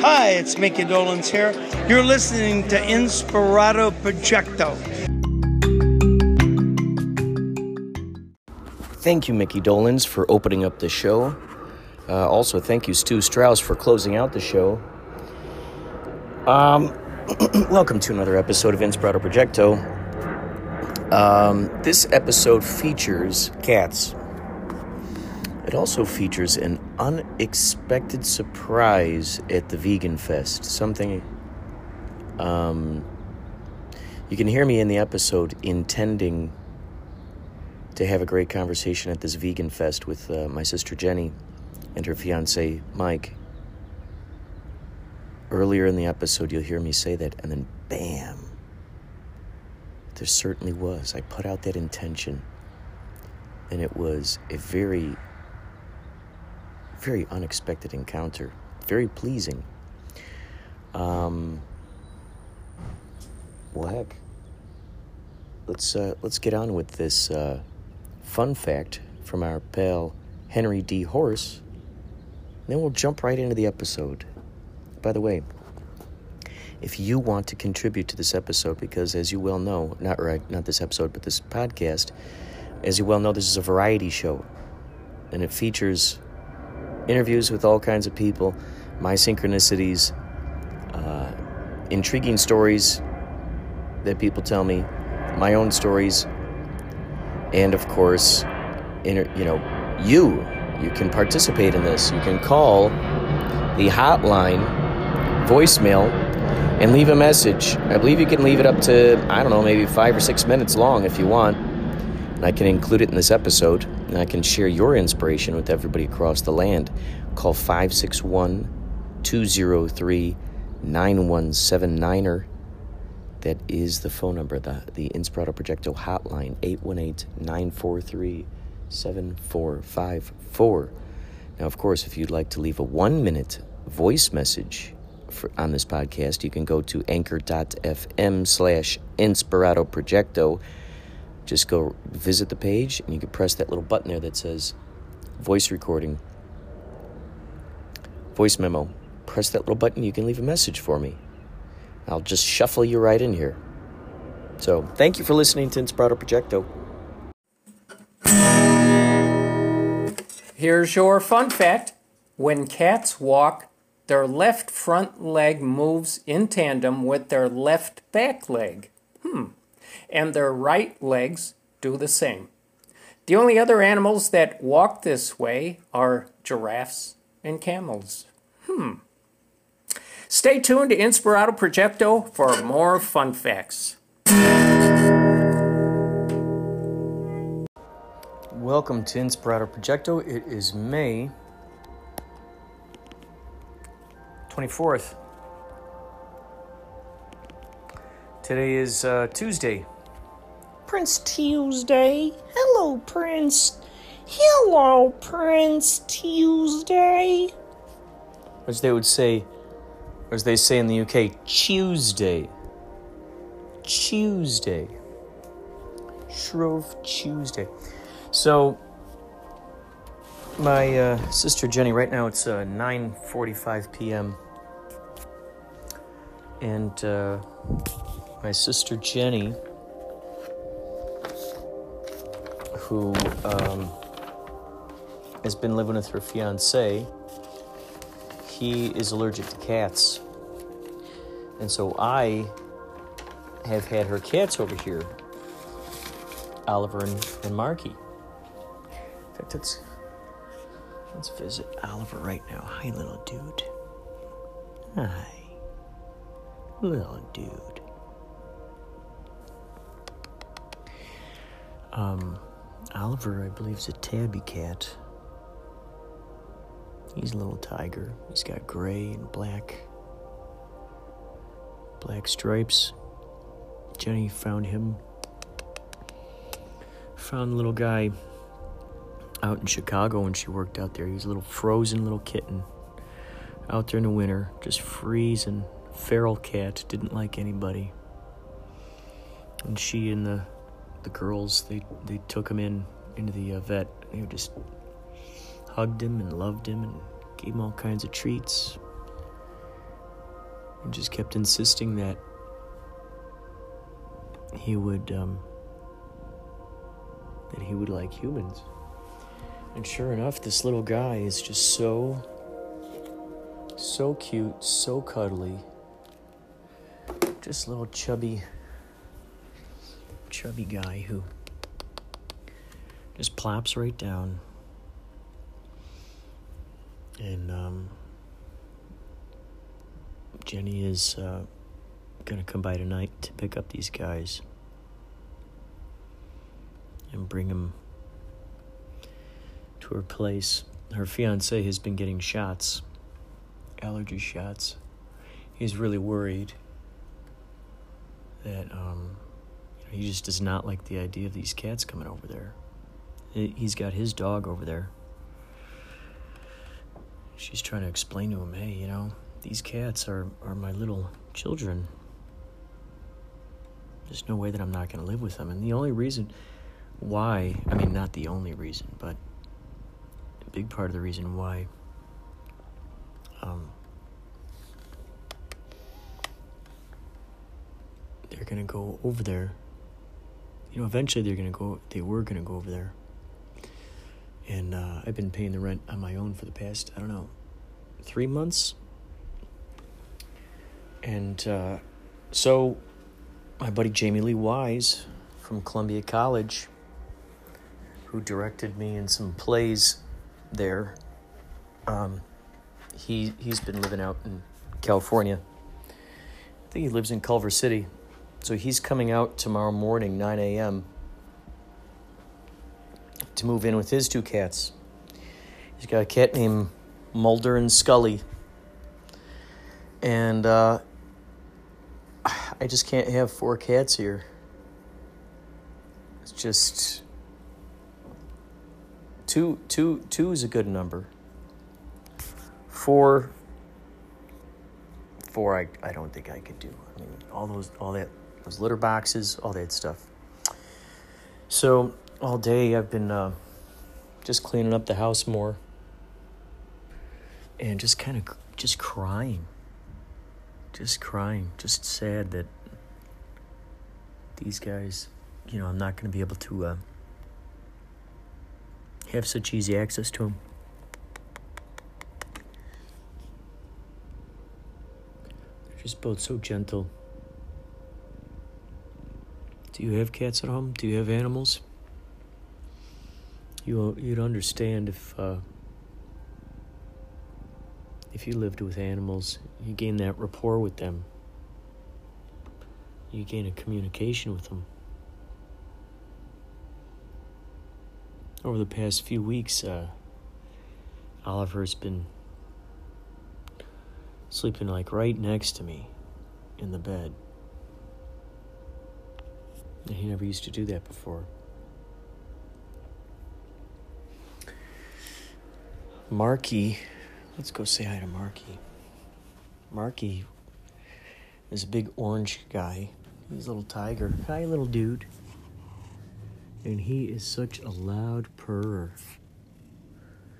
Hi, it's Mickey Dolans here. You're listening to Inspirato Projecto. Thank you, Mickey Dolans, for opening up the show. Uh, also, thank you, Stu Strauss, for closing out the show. Um, welcome to another episode of Inspirato Projecto. Um, this episode features cats. It also features an unexpected surprise at the Vegan Fest. Something. Um, you can hear me in the episode intending to have a great conversation at this Vegan Fest with uh, my sister Jenny and her fiance Mike. Earlier in the episode, you'll hear me say that, and then bam, there certainly was. I put out that intention, and it was a very very unexpected encounter, very pleasing. Um, well, heck, let's uh, let's get on with this uh, fun fact from our pal Henry D. Horse. Then we'll jump right into the episode. By the way, if you want to contribute to this episode, because as you well know, not right, not this episode, but this podcast, as you well know, this is a variety show, and it features interviews with all kinds of people, my synchronicities, uh, intriguing stories that people tell me, my own stories, and of course, inter- you know, you you can participate in this. You can call the hotline, voicemail, and leave a message. I believe you can leave it up to I don't know, maybe five or six minutes long if you want. And I can include it in this episode, and I can share your inspiration with everybody across the land. Call 561 203 9179er. That is the phone number, the, the Inspirato Projecto hotline, 818 943 7454. Now, of course, if you'd like to leave a one minute voice message for, on this podcast, you can go to anchor.fm slash Inspirato Projecto just go visit the page and you can press that little button there that says voice recording, voice memo. Press that little button, you can leave a message for me. I'll just shuffle you right in here. So, thank you for listening to Inspirato Projecto. Here's your fun fact when cats walk, their left front leg moves in tandem with their left back leg. Hmm and their right legs do the same. The only other animals that walk this way are giraffes and camels. Hmm. Stay tuned to Inspirato Projecto for more fun facts. Welcome to Inspirato Projecto. It is May 24th. Today is uh, Tuesday, Prince Tuesday. Hello, Prince. Hello, Prince Tuesday. As they would say, as they say in the UK, Tuesday. Tuesday. Shrove Tuesday. So, my uh, sister Jenny, right now it's uh, 9.45 p.m. And uh, my sister Jenny who um, has been living with her fiance, he is allergic to cats. And so I have had her cats over here, Oliver and, and Marky. In fact, let's, let's visit Oliver right now. Hi, little dude. Hi, little dude. Um, Oliver, I believe, is a tabby cat. He's a little tiger. He's got gray and black black stripes. Jenny found him. Found the little guy out in Chicago when she worked out there. He was a little frozen little kitten out there in the winter, just freezing. Feral cat, didn't like anybody. And she and the the girls they they took him in into the uh, vet. They just hugged him and loved him and gave him all kinds of treats. and just kept insisting that he would um, that he would like humans. And sure enough, this little guy is just so so cute, so cuddly. Just little chubby chubby guy who just plops right down. And um, Jenny is uh, gonna come by tonight to pick up these guys and bring them to her place. Her fiance has been getting shots, allergy shots. He's really worried that um, he just does not like the idea of these cats coming over there. He's got his dog over there. She's trying to explain to him, hey, you know, these cats are, are my little children. There's no way that I'm not going to live with them. And the only reason why, I mean, not the only reason, but a big part of the reason why um, they're going to go over there. You know, eventually they're to go, they were to go over there. And uh, I've been paying the rent on my own for the past, I don't know, three months. And uh, so my buddy Jamie Lee Wise from Columbia College, who directed me in some plays there, um, he he's been living out in California. I think he lives in Culver City, so he's coming out tomorrow morning, 9 a.m. to move in with his two cats. He's got a cat named Mulder and Scully, and uh, I just can't have four cats here. It's just two, two, two is a good number. Four, four, I, I don't think I could do. I mean, all those, all that, those litter boxes, all that stuff. So all day I've been uh, just cleaning up the house more, and just kind of just crying just crying, just sad that these guys, you know, I'm not going to be able to uh, have such easy access to them. They're just both so gentle. Do you have cats at home? Do you have animals? You you'd understand if uh, if you lived with animals, you gain that rapport with them. You gain a communication with them. Over the past few weeks, uh, Oliver's been sleeping like right next to me in the bed. And he never used to do that before. Marky Let's go say hi to Marky. Marky is a big orange guy. He's a little tiger. Hi, little dude. And he is such a loud purrer.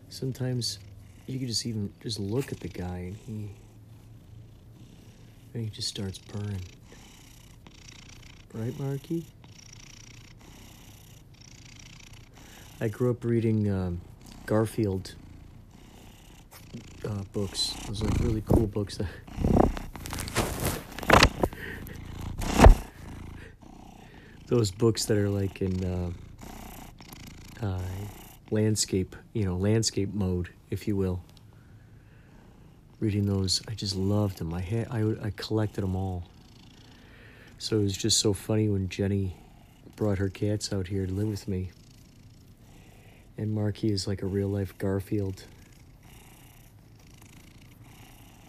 Sometimes you can just even just look at the guy and he and he just starts purring. Right, Marky? I grew up reading um, Garfield uh, books. Those like really cool books that. Those books that are like in uh, uh, landscape, you know, landscape mode, if you will. Reading those, I just loved them. I had, I, I collected them all. So it was just so funny when Jenny brought her cats out here to live with me. And Marky is like a real life Garfield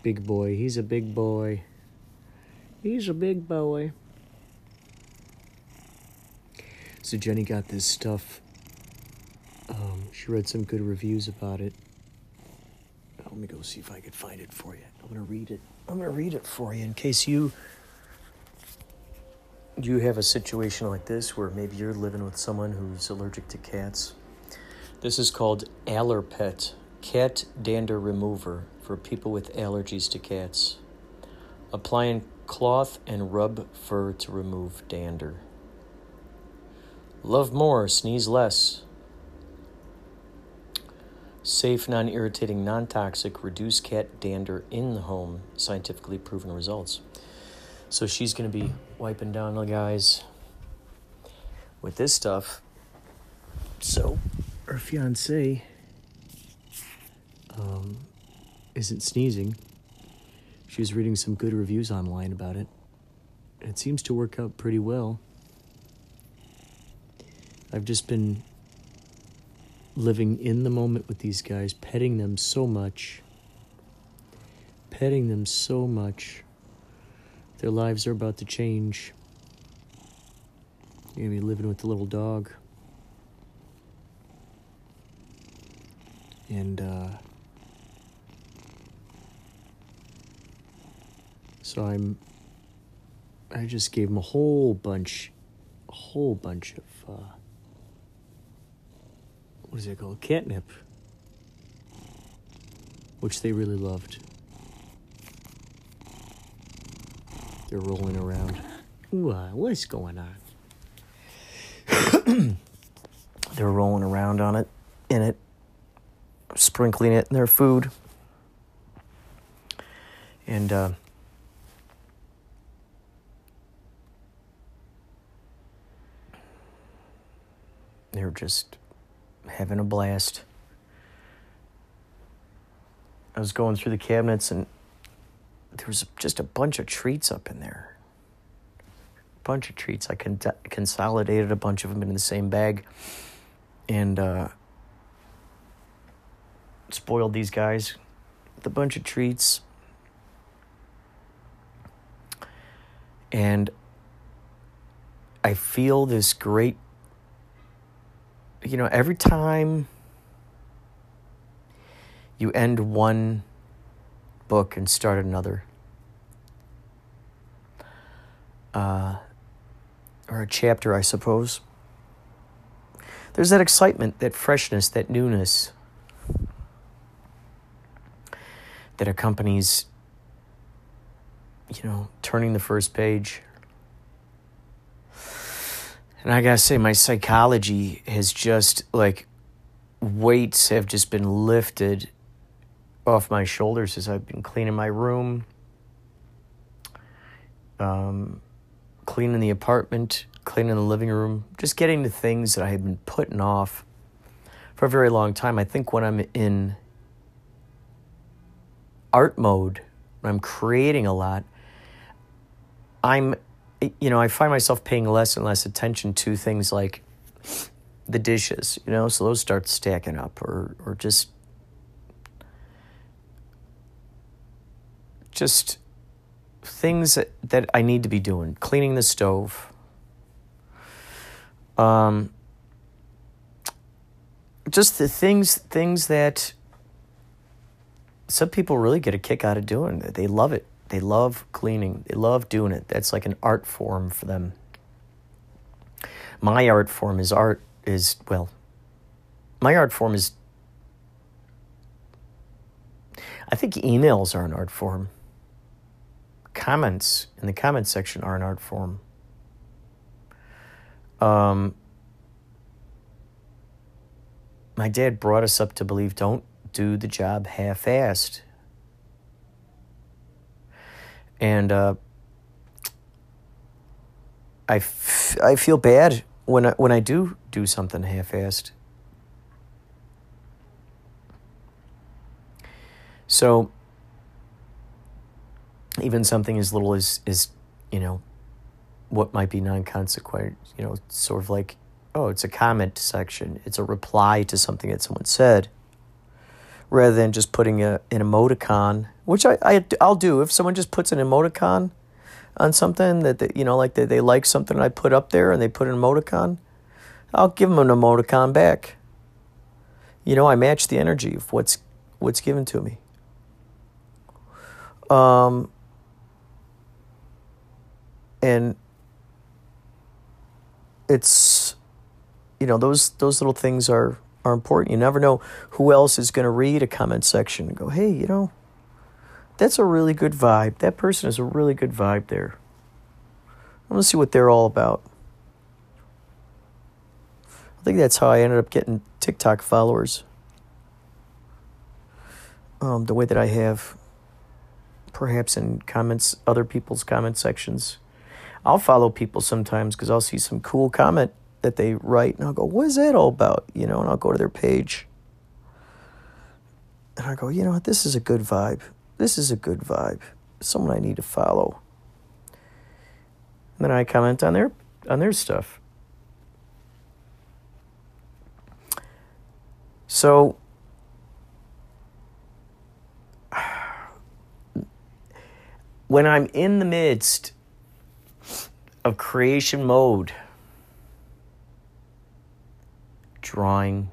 big boy. He's a big boy. He's a big boy. So Jenny got this stuff. Um, she read some good reviews about it. Let me go see if I could find it for you. I'm gonna read it. I'm gonna read it for you in case you you have a situation like this where maybe you're living with someone who's allergic to cats. This is called Allerpet Cat Dander Remover for people with allergies to cats. Applying cloth and rub fur to remove dander. Love more, sneeze less. Safe, non irritating, non toxic, reduce cat dander in the home, scientifically proven results. So she's going to be wiping down the guys with this stuff. So her fiance um, isn't sneezing. She was reading some good reviews online about it. It seems to work out pretty well. I've just been living in the moment with these guys, petting them so much. Petting them so much. Their lives are about to change. You're gonna be living with the little dog. And, uh, so I'm, I just gave them a whole bunch, a whole bunch of, uh, what is it called? Catnip. Which they really loved. They're rolling around. Ooh, uh, what is going on? They're rolling around on it, in it, sprinkling it in their food. And, uh, they're just having a blast. I was going through the cabinets and there was just a bunch of treats up in there. A bunch of treats. I con- consolidated a bunch of them in the same bag and uh, spoiled these guys with a bunch of treats. And I feel this great you know, every time you end one book and start another, uh, or a chapter, I suppose, there's that excitement, that freshness, that newness that accompanies, you know, turning the first page and I gotta say, my psychology has just like weights have just been lifted off my shoulders as I've been cleaning my room, um, cleaning the apartment, cleaning the living room, just getting the things that I had been putting off for a very long time. I think when I'm in art mode, when I'm creating a lot, I'm you know, I find myself paying less and less attention to things like the dishes, you know, so those start stacking up or or just just things that, that I need to be doing, cleaning the stove. Um just the things things that some people really get a kick out of doing. It. They love it. They love cleaning, they love doing it. That's like an art form for them. My art form is art, is, well, my art form is, I think emails are an art form. Comments in the comment section are an art form. Um, my dad brought us up to believe don't do the job half assed and uh, I, f- I feel bad when I, when I do do something half-assed. So even something as little as as you know what might be non-consequent, you know, sort of like oh, it's a comment section, it's a reply to something that someone said rather than just putting a, an emoticon, which I, I, I'll do. If someone just puts an emoticon on something that, they, you know, like they, they like something I put up there and they put an emoticon, I'll give them an emoticon back. You know, I match the energy of what's what's given to me. Um, and it's, you know, those those little things are are important. You never know who else is going to read a comment section and go, hey, you know, that's a really good vibe. That person is a really good vibe there. I want to see what they're all about. I think that's how I ended up getting TikTok followers. Um, the way that I have, perhaps in comments, other people's comment sections. I'll follow people sometimes because I'll see some cool comment that they write, and I'll go, "What is that all about?" You know, and I'll go to their page, and I go, "You know what? This is a good vibe. This is a good vibe. Someone I need to follow." And then I comment on their on their stuff. So when I'm in the midst of creation mode, drawing,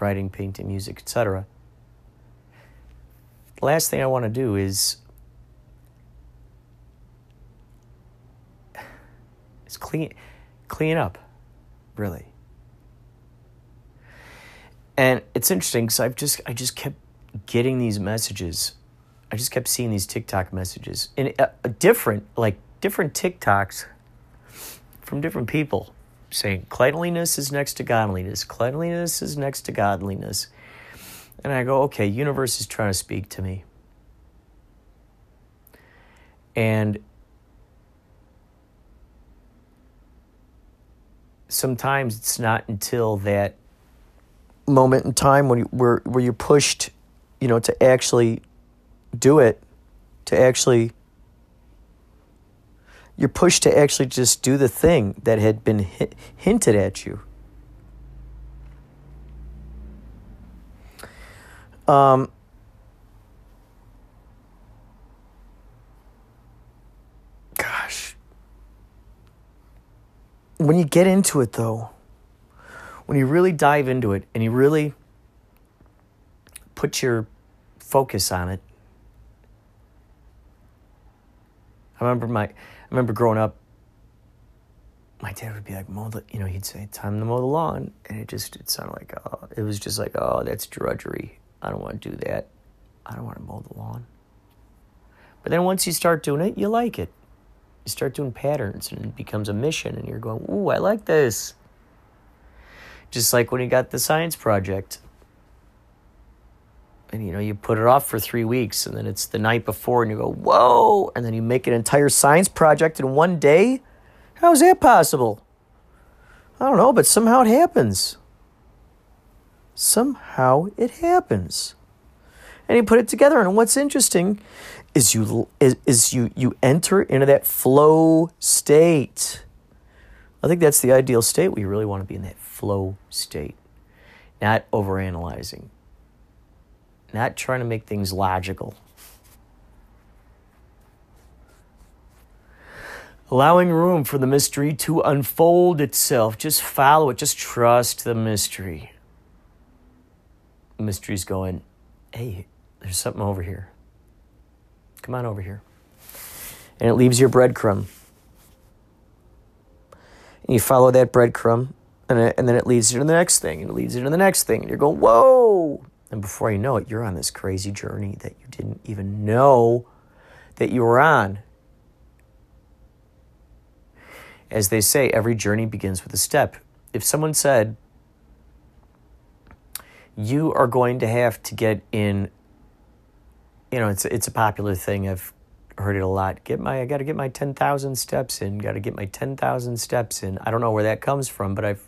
writing, painting, music, etc. The last thing I want to do is is clean clean up, really. And it's interesting because I've just I just kept getting these messages. I just kept seeing these TikTok messages and uh, different like different TikToks from different people saying cleanliness is next to godliness. Cleanliness is next to godliness. And I go, okay, universe is trying to speak to me. And sometimes it's not until that moment in time when you, where where you're pushed, you know, to actually do it, to actually you're pushed to actually just do the thing that had been hi- hinted at you. Um, gosh. When you get into it, though, when you really dive into it and you really put your focus on it, I remember my remember growing up, my dad would be like, mow the, you know, he'd say, time to mow the lawn. And it just, it sounded like, oh, it was just like, oh, that's drudgery. I don't want to do that. I don't want to mow the lawn. But then once you start doing it, you like it. You start doing patterns and it becomes a mission and you're going, ooh, I like this. Just like when you got the science project and you know you put it off for three weeks and then it's the night before and you go whoa and then you make an entire science project in one day? How is that possible? I don't know but somehow it happens. Somehow it happens. And you put it together and what's interesting is you is, is you you enter into that flow state. I think that's the ideal state we really want to be in that flow state not overanalyzing not trying to make things logical. Allowing room for the mystery to unfold itself. Just follow it. Just trust the mystery. The mystery's going, hey, there's something over here. Come on over here. And it leaves your breadcrumb. And you follow that breadcrumb, and, it, and then it leads you to the next thing, and it leads you to the next thing. And you're going, whoa, and before you know it, you're on this crazy journey that you didn't even know that you were on. As they say, every journey begins with a step. If someone said, you are going to have to get in, you know, it's, it's a popular thing. I've heard it a lot. Get my, I got to get my 10,000 steps in, got to get my 10,000 steps in. I don't know where that comes from, but I've,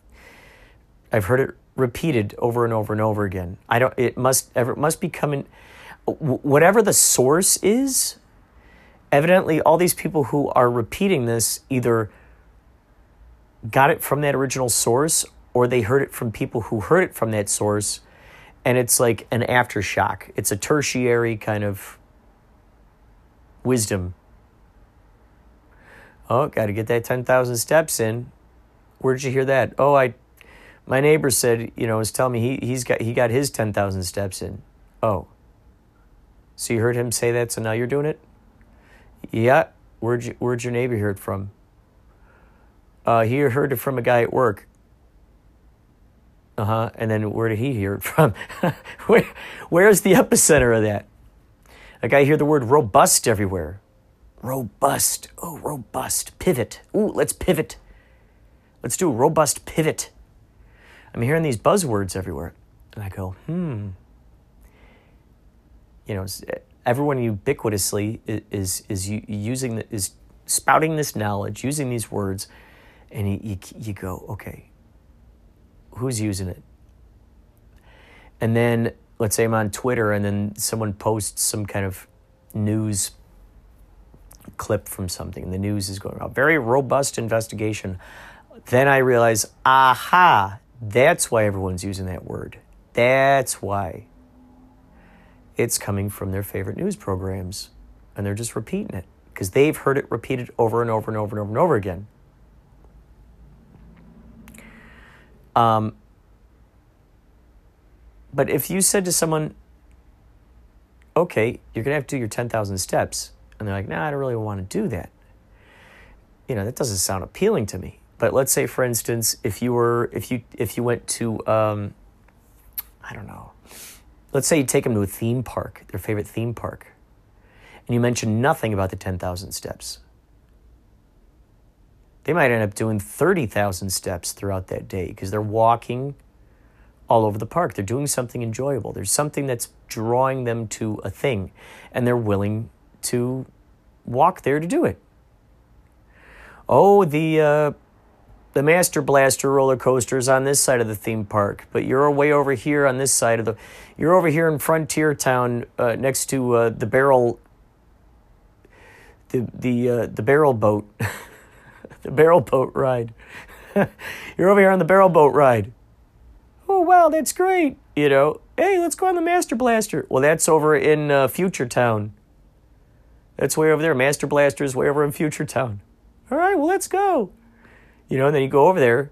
I've heard it repeated over and over and over again. I don't. It must ever must be coming. Whatever the source is, evidently all these people who are repeating this either got it from that original source or they heard it from people who heard it from that source and it's like an aftershock it's a tertiary kind of wisdom oh got to get that 10,000 steps in where'd you hear that oh i my neighbor said, you know, was telling me he, he's got he got his ten thousand steps in. Oh. So you heard him say that, so now you're doing it? Yeah. Where'd you, where'd your neighbor hear it from? Uh, he heard it from a guy at work. Uh huh. And then where did he hear it from? Where, where's the epicenter of that? Like I hear the word robust everywhere. Robust. Oh, robust. Pivot. Ooh, let's pivot. Let's do a robust pivot. I'm hearing these buzzwords everywhere. And I go, hmm. You know, everyone ubiquitously is, is, is using, the, is spouting this knowledge, using these words, and you, you, you go, okay, who's using it? And then let's say I'm on Twitter and then someone posts some kind of news clip from something the news is going a very robust investigation then i realize aha that's why everyone's using that word that's why it's coming from their favorite news programs and they're just repeating it because they've heard it repeated over and over and over and over and over again um, but if you said to someone, okay, you're going to have to do your 10,000 steps, and they're like, nah, I don't really want to do that. You know, that doesn't sound appealing to me. But let's say, for instance, if you were, if you, if you went to, um, I don't know, let's say you take them to a theme park, their favorite theme park, and you mention nothing about the 10,000 steps. They might end up doing 30,000 steps throughout that day because they're walking all over the park. They're doing something enjoyable. There's something that's drawing them to a thing, and they're willing to walk there to do it. Oh, the uh, the Master Blaster roller coaster is on this side of the theme park, but you're way over here on this side of the. You're over here in Frontier Town, uh, next to uh, the barrel. The the uh, the barrel boat, the barrel boat ride. you're over here on the barrel boat ride oh, wow, that's great. You know, hey, let's go on the Master Blaster. Well, that's over in uh, Future Town. That's way over there. Master Blaster is way over in Future Town. All right, well, let's go. You know, and then you go over there.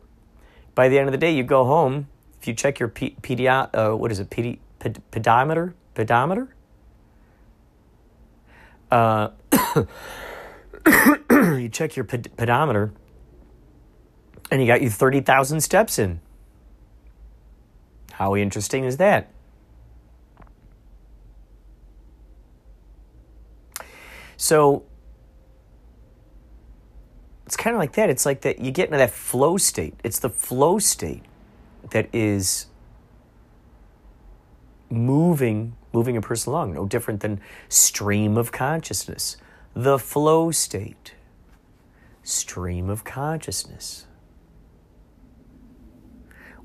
By the end of the day, you go home. If you check your P- pedio- uh, what is it, pedi- ped- pedometer? Pedometer? Uh, you check your ped- pedometer, and you got you 30,000 steps in. How interesting is that? So it's kind of like that. It's like that you get into that flow state. It's the flow state that is moving moving a person along, no different than stream of consciousness. The flow state. Stream of consciousness.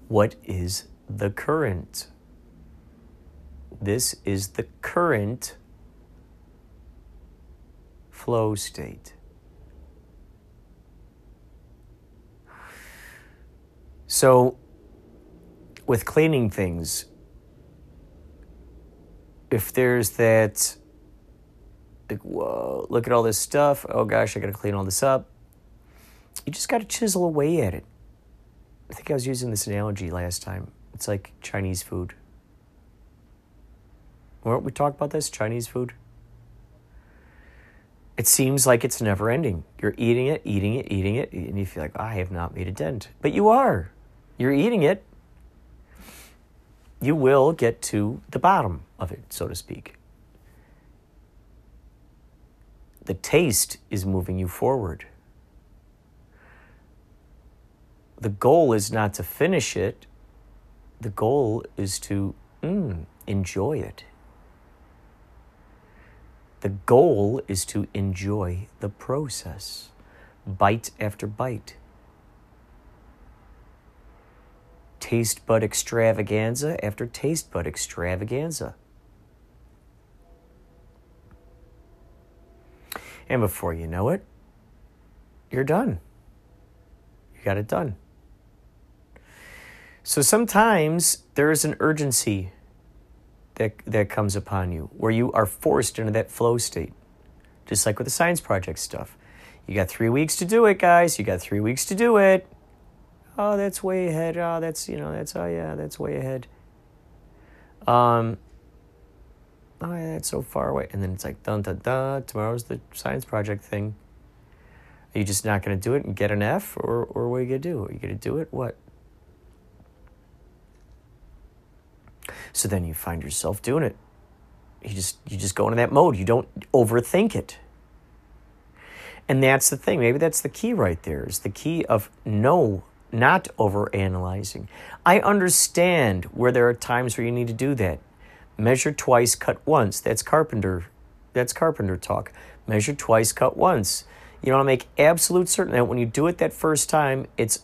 What is the current. This is the current flow state. So, with cleaning things, if there's that, like, whoa, look at all this stuff. Oh gosh, I gotta clean all this up. You just gotta chisel away at it. I think I was using this analogy last time. It's like Chinese food. Weren't we talk about this? Chinese food? It seems like it's never ending. You're eating it, eating it, eating it, and you feel like, I have not made a dent. But you are. You're eating it. You will get to the bottom of it, so to speak. The taste is moving you forward. The goal is not to finish it, the goal is to mm, enjoy it. The goal is to enjoy the process, bite after bite. Taste bud extravaganza after taste bud extravaganza. And before you know it, you're done. You got it done. So sometimes there is an urgency that, that comes upon you where you are forced into that flow state. Just like with the science project stuff. You got three weeks to do it, guys. You got three weeks to do it. Oh, that's way ahead. Oh, that's, you know, that's, oh, yeah, that's way ahead. Um, oh, yeah, that's so far away. And then it's like, dun, dun, dun, tomorrow's the science project thing. Are you just not going to do it and get an F? Or, or what are you going to do? Are you going to do it? What? So then you find yourself doing it. You just you just go into that mode. You don't overthink it. And that's the thing. Maybe that's the key right there. Is the key of no, not over analyzing. I understand where there are times where you need to do that. Measure twice, cut once. That's carpenter. That's carpenter talk. Measure twice, cut once. You want to make absolute certain that when you do it that first time, it's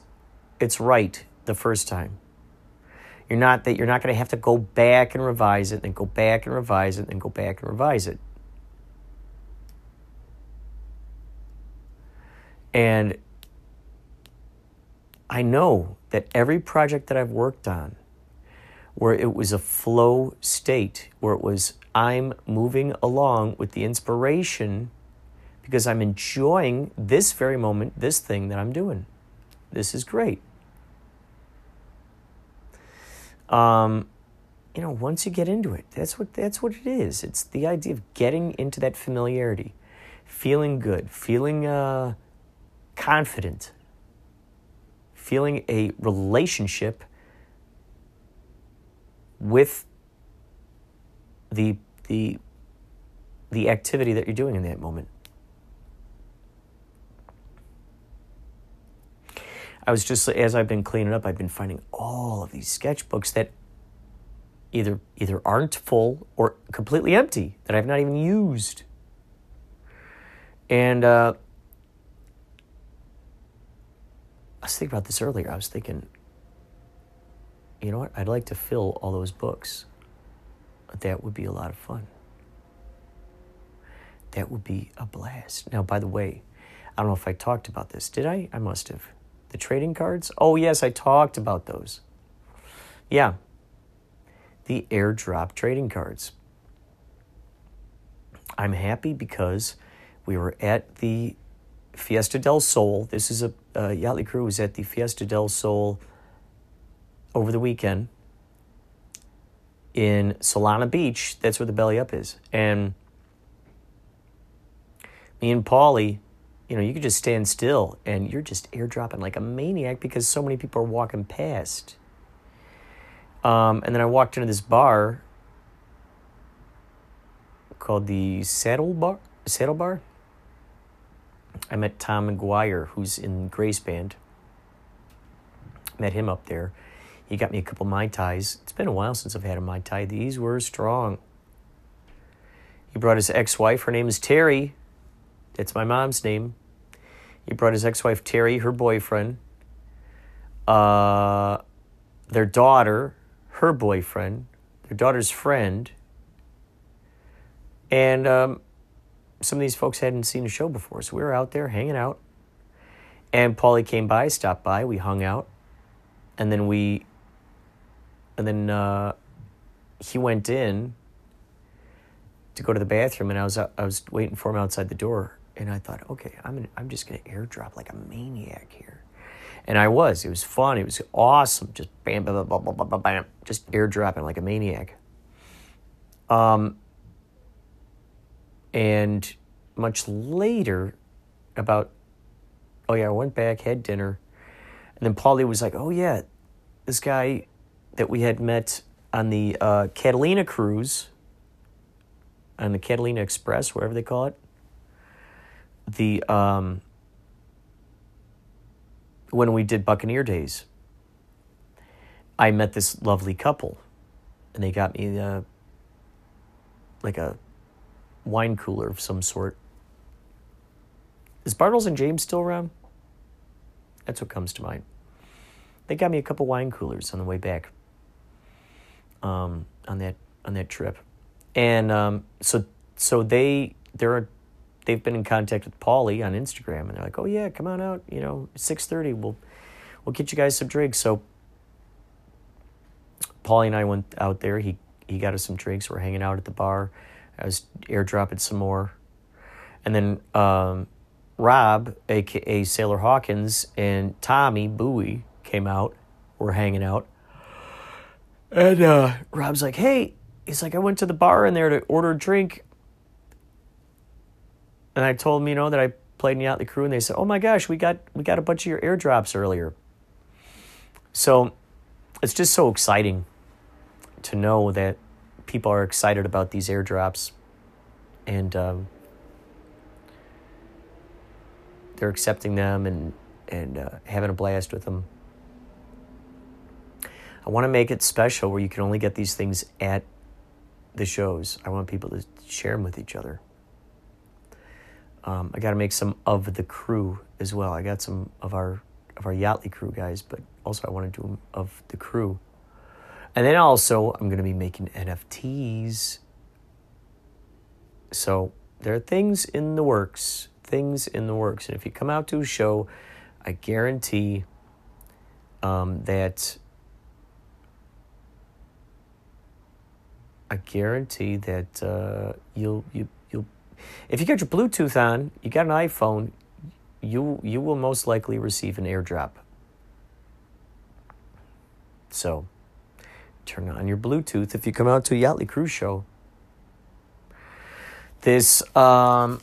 it's right the first time. You're not that you're not going to have to go back and revise it, and go back and revise it, and go back and revise it. And I know that every project that I've worked on, where it was a flow state, where it was I'm moving along with the inspiration because I'm enjoying this very moment, this thing that I'm doing. This is great. Um, you know, once you get into it, that's what that's what it is. It's the idea of getting into that familiarity, feeling good, feeling uh, confident, feeling a relationship with the the the activity that you're doing in that moment. I was just as I've been cleaning up, I've been finding all of these sketchbooks that either either aren't full or completely empty that I've not even used. And uh, I was thinking about this earlier. I was thinking, you know what? I'd like to fill all those books. That would be a lot of fun. That would be a blast. Now, by the way, I don't know if I talked about this. Did I? I must have. The trading cards? Oh, yes, I talked about those. Yeah. The airdrop trading cards. I'm happy because we were at the Fiesta del Sol. This is a uh, Yachtley crew was at the Fiesta del Sol over the weekend in Solana Beach. That's where the belly up is. And me and Paulie you know, you could just stand still and you're just airdropping like a maniac because so many people are walking past. Um, and then I walked into this bar called the Saddle Bar. Saddle Bar. I met Tom McGuire, who's in Grace Band. Met him up there. He got me a couple of Mai Tais. It's been a while since I've had a Mai Tai. These were strong. He brought his ex wife. Her name is Terry. That's my mom's name. He brought his ex wife Terry, her boyfriend, uh, their daughter, her boyfriend, their daughter's friend, and um, some of these folks hadn't seen a show before. So we were out there hanging out. And Paulie came by, stopped by, we hung out. And then we, and then uh, he went in to go to the bathroom, and I was I was waiting for him outside the door and I thought, okay, I'm gonna, I'm just gonna airdrop like a maniac here, and I was. It was fun. It was awesome. Just bam, bam, bam, bam, bam, bam, bam just airdropping like a maniac. Um, and much later, about, oh yeah, I went back, had dinner, and then Paulie was like, oh yeah, this guy that we had met on the uh, Catalina cruise, on the Catalina Express, whatever they call it. The um, when we did Buccaneer Days, I met this lovely couple, and they got me uh, like a wine cooler of some sort. Is Bartles and Jaymes still around? That's what comes to mind. They got me a couple wine coolers on the way back. Um, on that on that trip, and um, so so they they're they've been in contact with Paulie on Instagram, and they're like, "Oh yeah, come on out. You know, six thirty. We'll we'll get you guys some drinks." So Paulie and I went out there. He he got us some drinks. We're hanging out at the bar. I was airdropping some more, and then um, Rob, aka Sailor Hawkins, and Tommy Bowie came out. We're hanging out, and uh, Rob's like, "Hey." He's like, I went to the bar in there to order a drink and I told them, you know, that I played me out the Crew, and they said, "Oh my gosh, we got we got a bunch of your airdrops earlier." So it's just so exciting to know that people are excited about these airdrops, and um, they're accepting them and and uh, having a blast with them. I want to make it special where you can only get these things at the shows. I want people to share them with each other. Um, I got to make some of the crew as well. I got some of our of our Yachtley crew guys, but also I want to do them of the crew. And then also I'm going to be making NFTs. So there are things in the works, things in the works. And if you come out to a show, I guarantee um, that I guarantee that uh, you'll you you'll if you got your Bluetooth on, you got an iPhone, you you will most likely receive an airdrop. So, turn on your Bluetooth if you come out to a Yachtley Cruise Show. This um,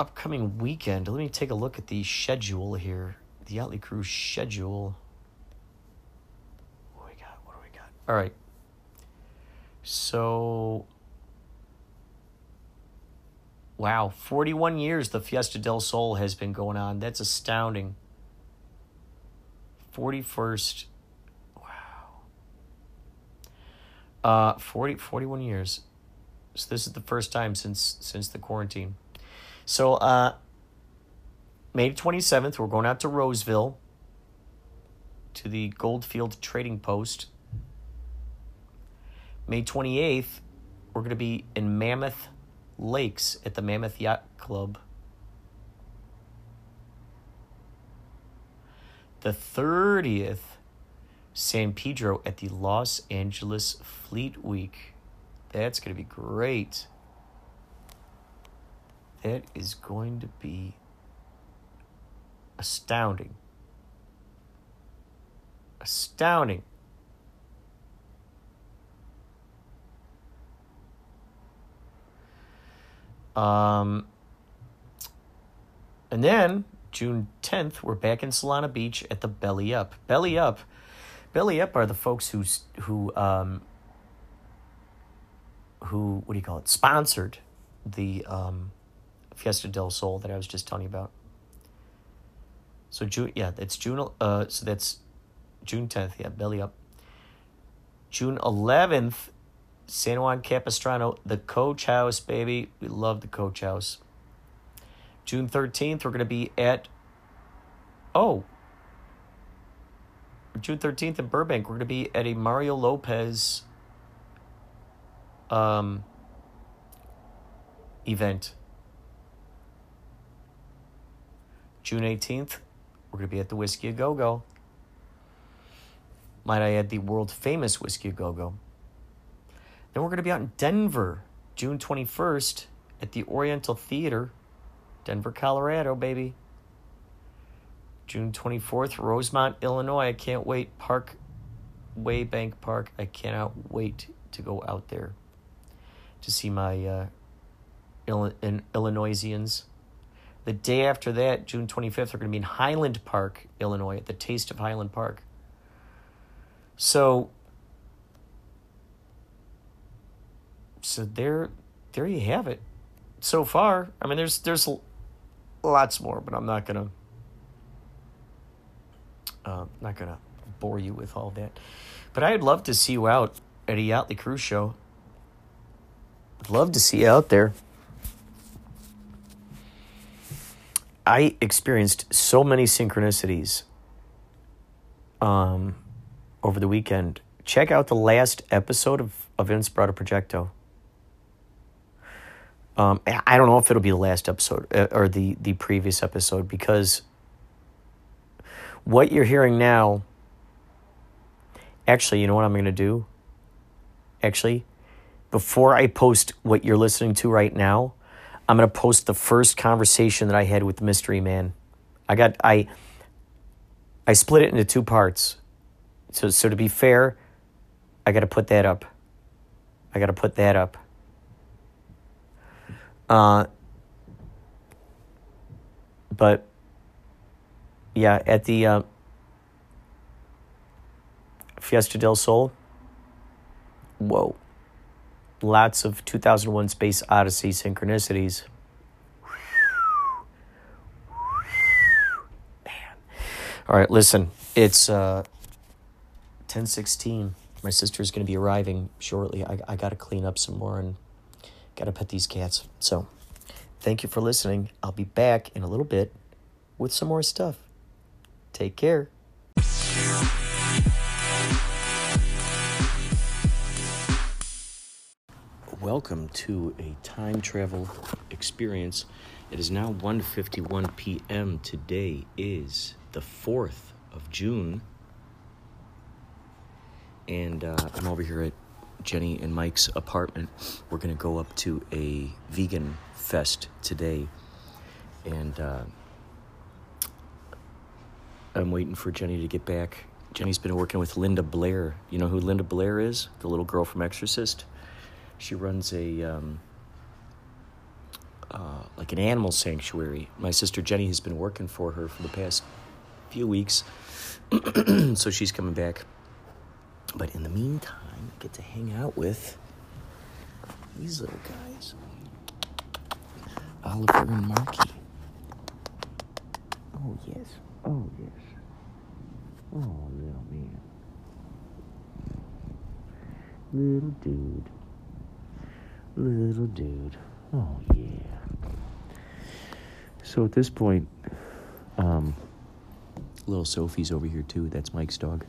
upcoming weekend, let me take a look at the schedule here. The Yachtley Cruise schedule. What do we got? What do we got? All right. So, wow, 41 years the Fiesta del Sol has been going on. That's astounding. 41st, wow. Uh, 40, 41 years. So this is the first time since since the quarantine. So, uh, May 27th, we're going out to Roseville to the Goldfield Trading Post May 28th, we're going to be in Mammoth Lakes at the Mammoth Yacht Club. The 30th, San Pedro at the Los Angeles Fleet Week. That's going to be great. That is going to be astounding. Astounding. Um, and then June 10th, we're back in Solana Beach at the Belly Up. Belly Up, Belly Up are the folks who who um, who what do you call it? Sponsored the um, Fiesta del Sol that I was just telling you about. So June, yeah, that's June. Uh, so that's June 10th. Yeah, Belly Up. June 11th San Juan Capistrano, the Coach House, baby. We love the Coach House. June 13th, we're to be at, oh, June 13th in Burbank, we're going to be at a Mario Lopez um, event. June 18th, we're going to be at the Whisky A Go Go. Might I add the world famous Whisky A Go Go. Then we're going to be out in Denver, June 21st at the Oriental Theater, Denver, Colorado, baby. June 24th, Rosemont, Illinois. I can't wait. Parkway Bank Park. I cannot wait to go out there to see my uh, Illinoisians. The day after that, June 25th, we're going to be in Highland Park, Illinois, at the Taste of Highland Park. So so there there you have it so far i mean there's there's lots more but i'm not gonna uh, not gonna bore you with all that. But i'd love to see you out at a Yachtley cruise show. I'd love to see you out there. I experienced so many synchronicities um, over the weekend. Check out the last episode of, of Inspirato Projecto. Um, I don't know if it'll be the last episode uh, or the, the previous episode because what you're hearing now, actually, you know what I'm going to do? Actually, before I post what you're listening to right now, I'm going to post the first conversation that I had with the mystery man. I got I I split it into two parts. So so to be fair, I got to put that up. I got to put that up. Uh, but yeah, at the uh, Fiesta del Sol, Whoa. Lots of 2001 Space Odyssey synchronicities. Man. All right, listen. It's uh 1016. My sister's going to be arriving shortly. I, I got to clean up some more and got to pet these cats. So, thank you for listening. I'll be back in a little bit with some more stuff. Take care. Welcome to a time travel experience. It is now 1:51 p.m. Today is the 4th of June. And uh, I'm over here at Jenny and Mike's apartment. We're going to go up to a vegan fest today. And uh, I'm waiting for Jenny to get back. Jenny's been working with Linda Blair. You know who Linda Blair is? The little girl from Exorcist. She runs a um, uh, like an animal sanctuary. My sister Jenny has been working for her for the past few weeks, so she's coming back. But in the meantime, I get to hang out with these little guys, Oliver and Marky. Oh yes, oh yes. Oh, little man. Little dude. Little dude. Oh, yeah. So at this point, um, little Sophie's over here too. That's Mike's dog.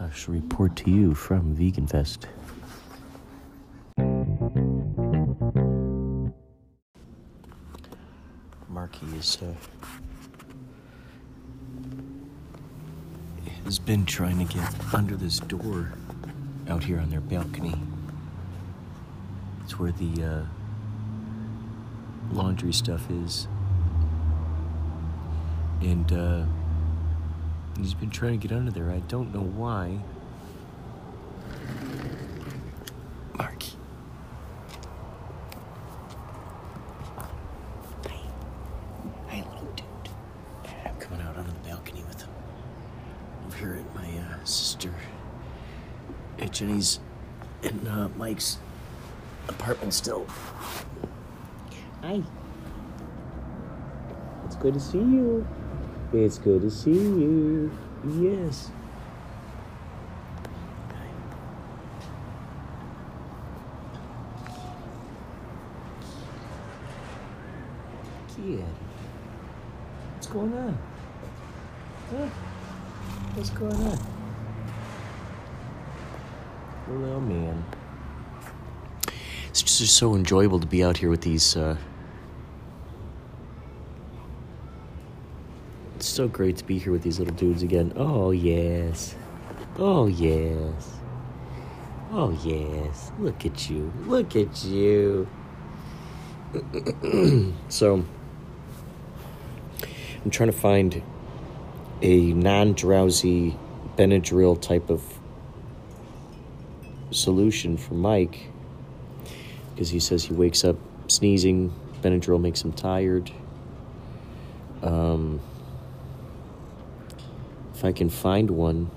I shall report to you from Vegan Fest. Uh, has been trying to get under this door out here on their balcony. It's where the uh, laundry stuff is, and uh, he's been trying to get under there. I don't know why. Marky. Hey, little dude. I'm coming out onto the balcony with him. Over here at my uh, sister, at Jenny's, and uh, Mike's apartment still. Hi. It's good to see you. It's good to see you. Yes. Kid. What's going on? Huh? What's going on? Little man. It's just so enjoyable to be out here with these. Uh, it's so great to be here with these little dudes again. Oh, yes. Oh, yes. Oh, yes. Look at you. Look at you. so, I'm trying to find a non drowsy Benadryl type of solution for Mike because he says he wakes up sneezing. Benadryl makes him tired. Um, if I can find one,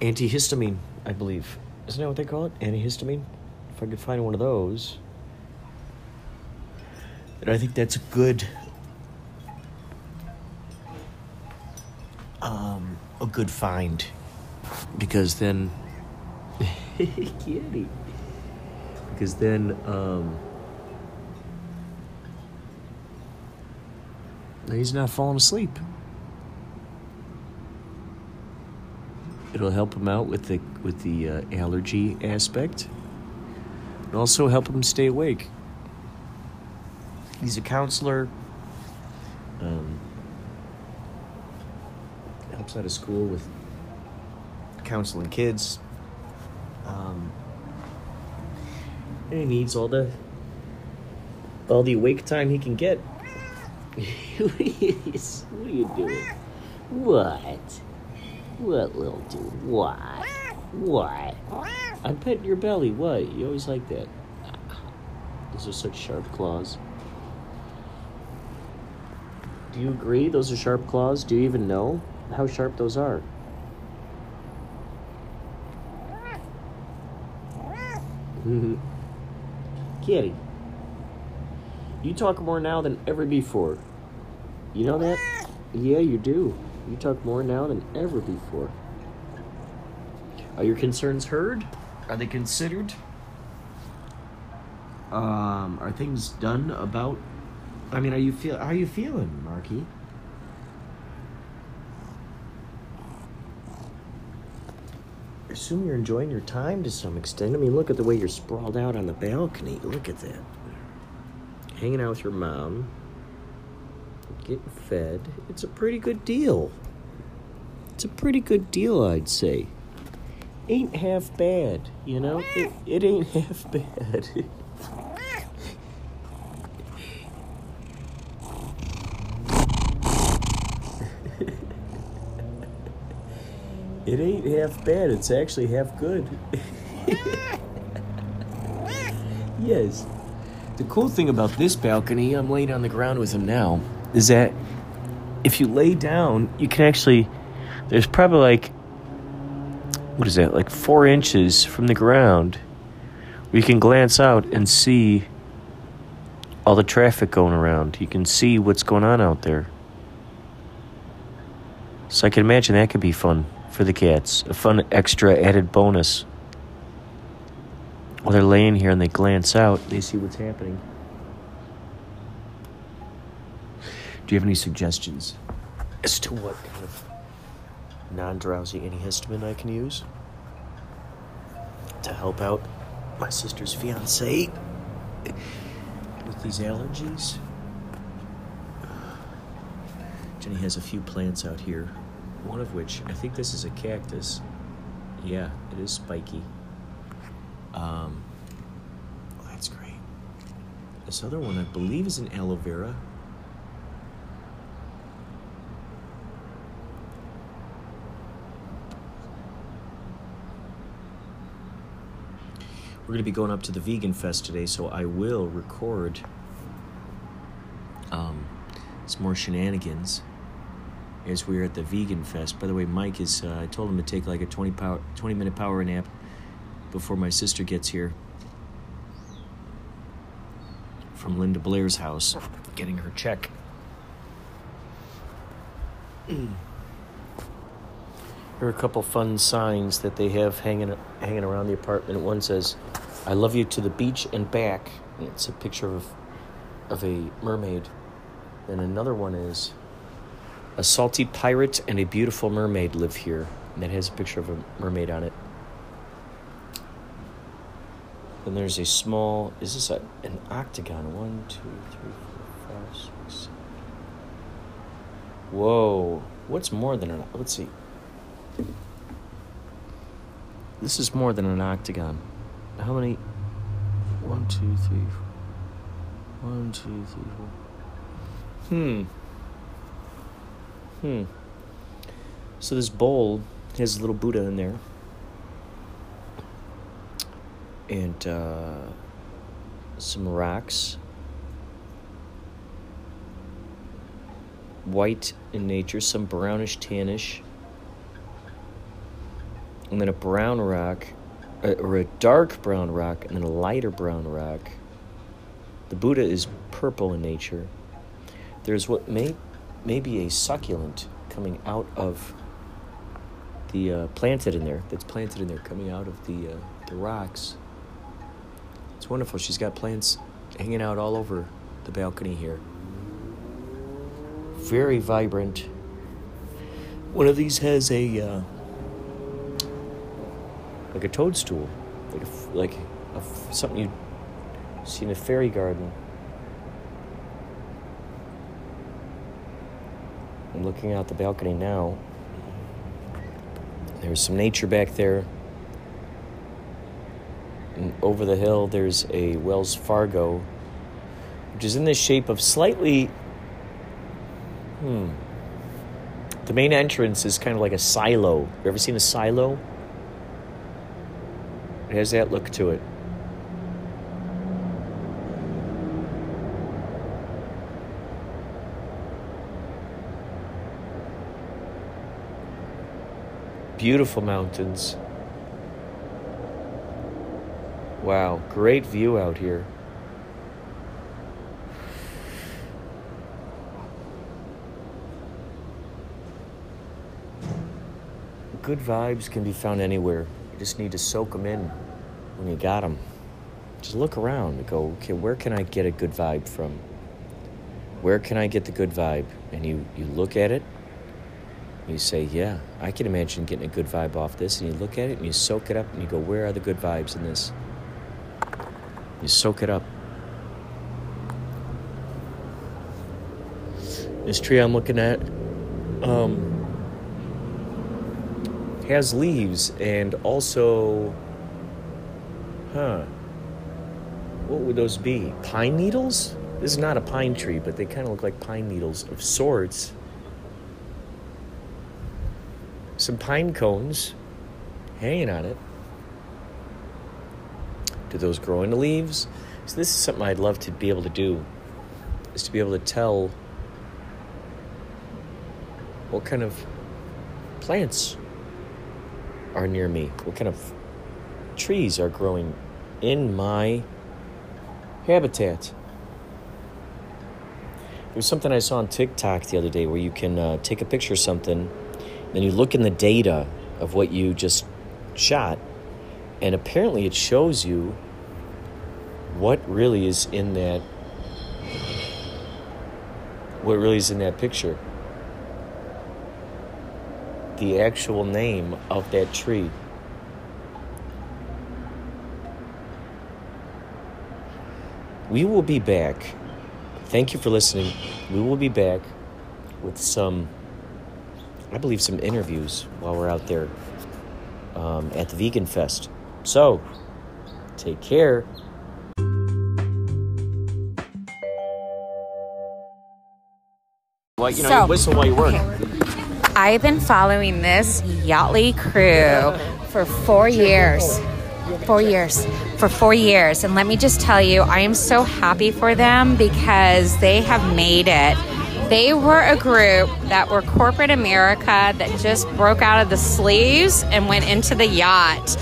antihistamine, I believe. Isn't that what they call it? Antihistamine? If I could find one of those. And I think that's a good um a good find. Because then kitty. Because then um he's not falling asleep. It'll help him out with the with the uh, allergy aspect, and also help him stay awake. He's a counselor. Um, helps out of school with counseling kids. Um, and he needs all the all the awake time he can get. what, are you, what are you doing? What? What little dude? What? What? I pet your belly. What? You always like that. Those are such sharp claws. Do you agree? Those are sharp claws. Do you even know how sharp those are? Kitty, you talk more now than ever before. You know that? Yeah, you do. You talk more now than ever before. Are your concerns heard? Are they considered? Um, are things done about? I mean, are you feel? How are you feeling, Marky? Assume you're enjoying your time to some extent. I mean, look at the way you're sprawled out on the balcony. Look at that. Hanging out with your mom, getting fed. It's a pretty good deal. It's a pretty good deal, I'd say. Ain't half bad, you know? It, it ain't half bad. it ain't half bad, it's actually half good. yes. The cool thing about this balcony, I'm laying on the ground with him now, is that if you lay down, you can actually. There's probably like. What is that? Like four inches from the ground where you can glance out and see all the traffic going around. You can see what's going on out there. So I can imagine that could be fun for the cats. A fun extra added bonus. While they're laying here and they glance out, they see what's happening. Do you have any suggestions as to what kind of non drowsy antihistamine I can use to help out my sister's fiance with these allergies? Jenny has a few plants out here, one of which I think this is a cactus. Yeah, it is spiky. Um, oh, that's great. This other one, I believe, is an aloe vera. We're going to be going up to the Vegan Fest today, so I will record um, some more shenanigans as we're at the Vegan Fest. By the way, Mike is, uh, I told him to take like a 20, power, 20 minute power nap before my sister gets here from Linda Blair's house, getting her check. There are a couple fun signs that they have hanging hanging around the apartment. One says, "I love you to the beach and back." And it's a picture of of a mermaid. And another one is, "A salty pirate and a beautiful mermaid live here." And that has a picture of a mermaid on it. Then there's a small. Is this a, an octagon? One, two, three, four, five, six. Whoa! What's more than an? Octagon? Let's see. This is more than an octagon. How many? One, two, three. four. One, two, three, four. Hmm. Hmm. So this bowl has a little Buddha in there. And uh, some rocks. White in nature, some brownish tannish and then a brown rock, uh, or a dark brown rock, and then a lighter brown rock. The Buddha is purple in nature. There's what may, may be a succulent coming out of the uh, planted in there. That's planted in there, coming out of the uh, the rocks. It's wonderful. She's got plants hanging out all over the balcony here. Very vibrant. One of these has a uh, like a toadstool, like a, like a something you see in a fairy garden. I'm looking out the balcony now. There's some nature back there. And over the hill, there's a Wells Fargo, which is in the shape of slightly. Hmm. The main entrance is kind of like a silo. You ever seen a silo? It has that look to it. Beautiful mountains. Wow, great view out here. Good vibes can be found anywhere. You just need to soak them in when you got them. Just look around and go, okay, where can I get a good vibe from? Where can I get the good vibe? And you, you look at it, you say, yeah, I can imagine getting a good vibe off this. And you look at it and you soak it up and you go, where are the good vibes in this? You soak it up. This tree I'm looking at um, has leaves and also, huh, what would those be? Pine needles? This is not a pine tree, but they kind of look like pine needles of sorts. Some pine cones hanging on it. Do those grow into leaves? So this is something I'd love to be able to do. Is to be able to tell what kind of plants are near me, what kind of trees are growing in my habitat. There's something I saw on TikTok the other day where you can uh, take a picture of something, then you look in the data of what you just shot, and apparently it shows you what really is in that what really is in that picture. The actual name of that tree. We will be back. Thank you for listening. We will be back with some i believe some interviews while we're out there um, at the vegan fest so take care Well, you know, So- you whistle while you work. I've been following this Yachtley crew for four years. Four years. For four years. And let me just tell you, I am so happy for them because they have made it. They were a group that were corporate America that just broke out of the sleeves and went into the yacht.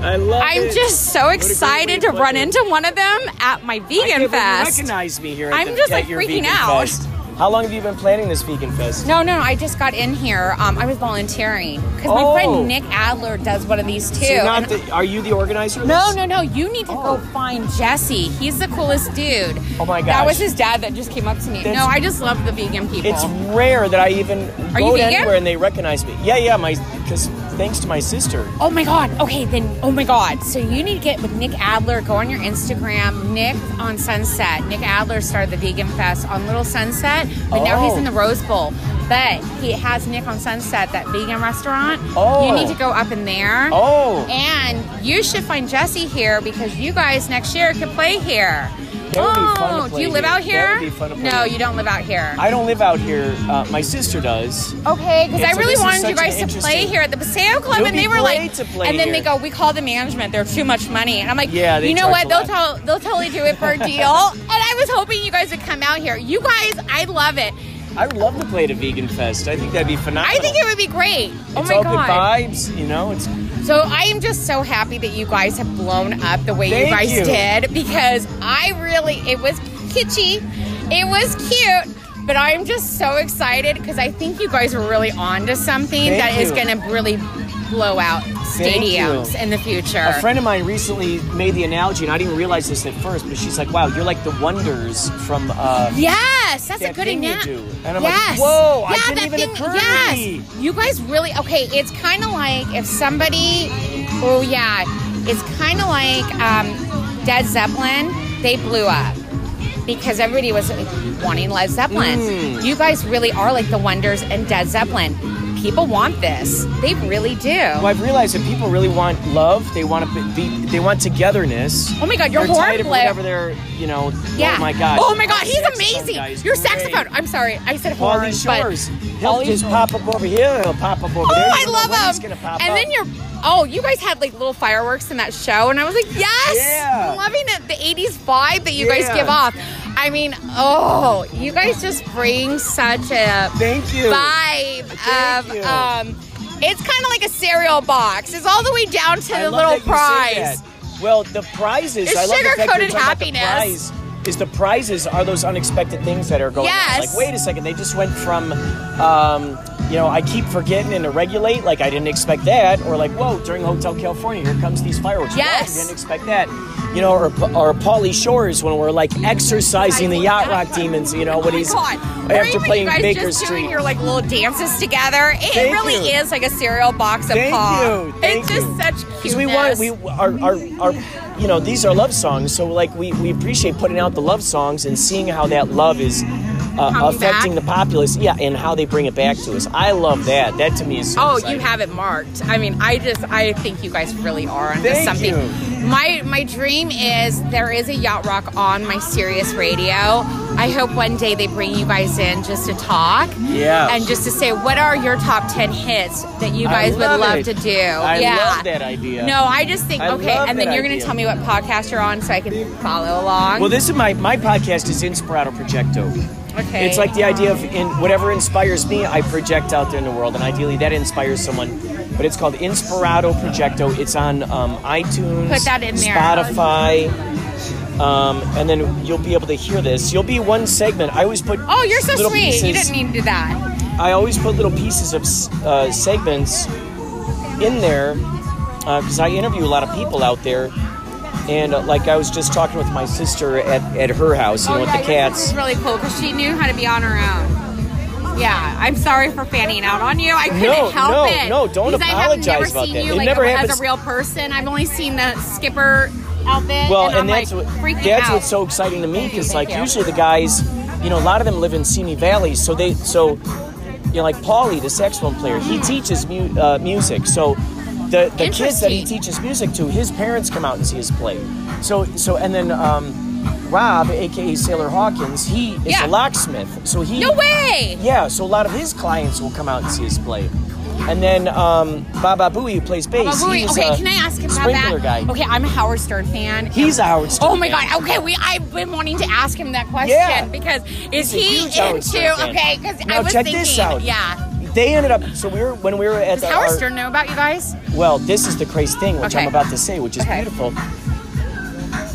I love I'm it. just so What a great excited to run it. into one of them at my I vegan can't fest. recognize me here. I'm the, just, like, freaking out. Fest. How long have you been planning this vegan fest? No, no, I just got in here. Um, I was volunteering because my Oh. friend Nic Adler does one of these too. So the, are you the organizer? No, this? no, no. You need to go find Jesse. He's the coolest dude. Oh my gosh. That was his dad that just came up to me. That's- no, I just love the vegan people. It's rare that I even Are go to anywhere and they recognize me. Yeah, yeah, my because thanks to my sister. Oh my god. Okay, then oh my god. So you need to get with Nic Adler. Go on your Instagram. Nick on Sunset. Nic Adler started the Vegan Fest on Little Sunset, but now he's Oh. in the oh. Rose Bowl. But he has Nick on Sunset, that vegan restaurant. Oh. You need to oh. go up in there. Oh, And you should find Jesse here because you guys next year could play here. Oh, do you live here. out here? That would be fun to play no, here. you don't live out here. I don't live out here. Uh, my sister does. Okay, because I so really wanted you guys to play here at the Paseo Club, and they were like, and then they go, we call the management, they're too much money, and I'm like, Yeah, they you know what? They'll tell, they'll totally do it for a deal. and I was hoping you guys would come out here. You guys, I love it. I would love to play at a vegan fest. I think that'd be phenomenal. I think it would be great. Oh it's my all god! good vibes. You know, it's So I am just so happy that you guys have blown up the way you guys you. did because I really it was kitschy, it was cute, but I'm just so excited because I think you guys are really on to something Thank that is you. going to really blow out Thank stadiums in the future. A friend of mine recently made the analogy, and I didn't realize this at first, but she's like, "Wow, you're like the Wonders from." Uh, Yes, that's that a good analogy. And I'm yes. like, "Whoa, I yeah, didn't that even thing, occur yes. me." You guys really okay? It's kind of like if somebody, oh yeah, it's kind of like um, Led Zeppelin. They blew up because everybody was wanting Led Zeppelin. Mm. You guys really are like the Wonders and Dead Zeppelin. People want this. They really do. well, I've realized that people really want love. They want to be. They want togetherness. Oh my God, your They're player- whatever they're. You know. Oh yeah. Oh my God. Oh my God, he's amazing. guy is Your saxophone. I'm sorry, I said horn, Pauly but Shores. He'll Pauly just Shores. pop up over here. He'll pop up over Oh, there. You I love when them. He's gonna pop and up. then you're oh, you guys had like little fireworks in that show, and I was like, yes, Yeah. I'm loving it. The '80s vibe that you guys give off. I mean, oh, you guys just bring such a Thank you. vibe Thank of you. um, It's kind of like a cereal box. It's all the way down to I the little that you say prize. Well, the prizes. It's I love the fact you're happiness. The prize is the prizes are those unexpected things that are going Yes. on. Like, wait a second, they just went from, um, you know, I keep forgetting and to regulate. Like, I didn't expect that. Or like, whoa, during Hotel California, here comes these fireworks. Yes. didn't expect that. You know, or or Pauly Shores when we're like exercising the yacht rock demons. You know, oh when he's Oh God. After playing you Baker just Street. doing your like little dances together. It Thank really you. is like a cereal box of Thank pop. you. Thank it's just you. such Because we want we our, our our you know these are love songs, so like we we appreciate putting out the love songs and seeing how that love is uh, affecting back. the populace, yeah, and how they bring it back to us. I love that. That to me is so Oh, exciting. you have it marked. I mean, I just I think you guys really are onto Thank something. you. My my dream is there is a yacht rock on my Sirius radio. I hope one day they bring you guys in just to talk. Yeah. And just to say what are your top ten hits that you guys would love love it. to do. I yeah. love that idea. No, I just think I okay, and then you're gonna tell me what podcast you're on so I can follow along. Well, this is my my podcast is Inspirato Projecto. Okay. It's like the idea of in whatever inspires me, I project out there in the world, and ideally that inspires someone. But it's called Inspirato Projecto. It's on um, iTunes, Put that in there. Spotify, um, and then you'll be able to hear this. You'll be one segment. I always put Oh, you're so sweet. Pieces, You didn't need to do that. I always put little pieces of uh, segments in there because I interview a lot of people out there. And uh, like I was just talking with my sister at, at her house, you know, oh, with yeah, the your cats. sister's really cool because she knew how to be on her own. Yeah, I'm sorry for fanning out on you. I couldn't No, help no, it. no, no, don't because I have apologize never about seen that. you It like never as a real person. I've only seen the skipper outfit. Well, and, and, that's like what freaking that's out. what's so exciting to me because like you. usually the guys, you know, a lot of them live in Simi Valley, so they so you know like Paulie, the saxophone player, he teaches mu- uh, music, so. The, the kids that he teaches music to, his parents come out and see his play. So so and then um, Rob, aka Sailor Hawkins, he is Yeah. a locksmith. So he No way! Yeah, so a lot of his clients will come out and see his play. And then um, Baba Booey, who plays bass, wait, he's okay, can I ask him about that? guy. Okay, I'm a Howard Stern fan. He's a Howard Stern Oh my fan. god. Okay, we I've been wanting to ask him that question Yeah. because is He's he huge into okay? Because I was check thinking, this out. yeah. They ended up. So we were when we were at Does the. Howard our- Stern know about you guys? Well, this is the crazy thing, which Okay. I'm about to say, which is Okay. beautiful.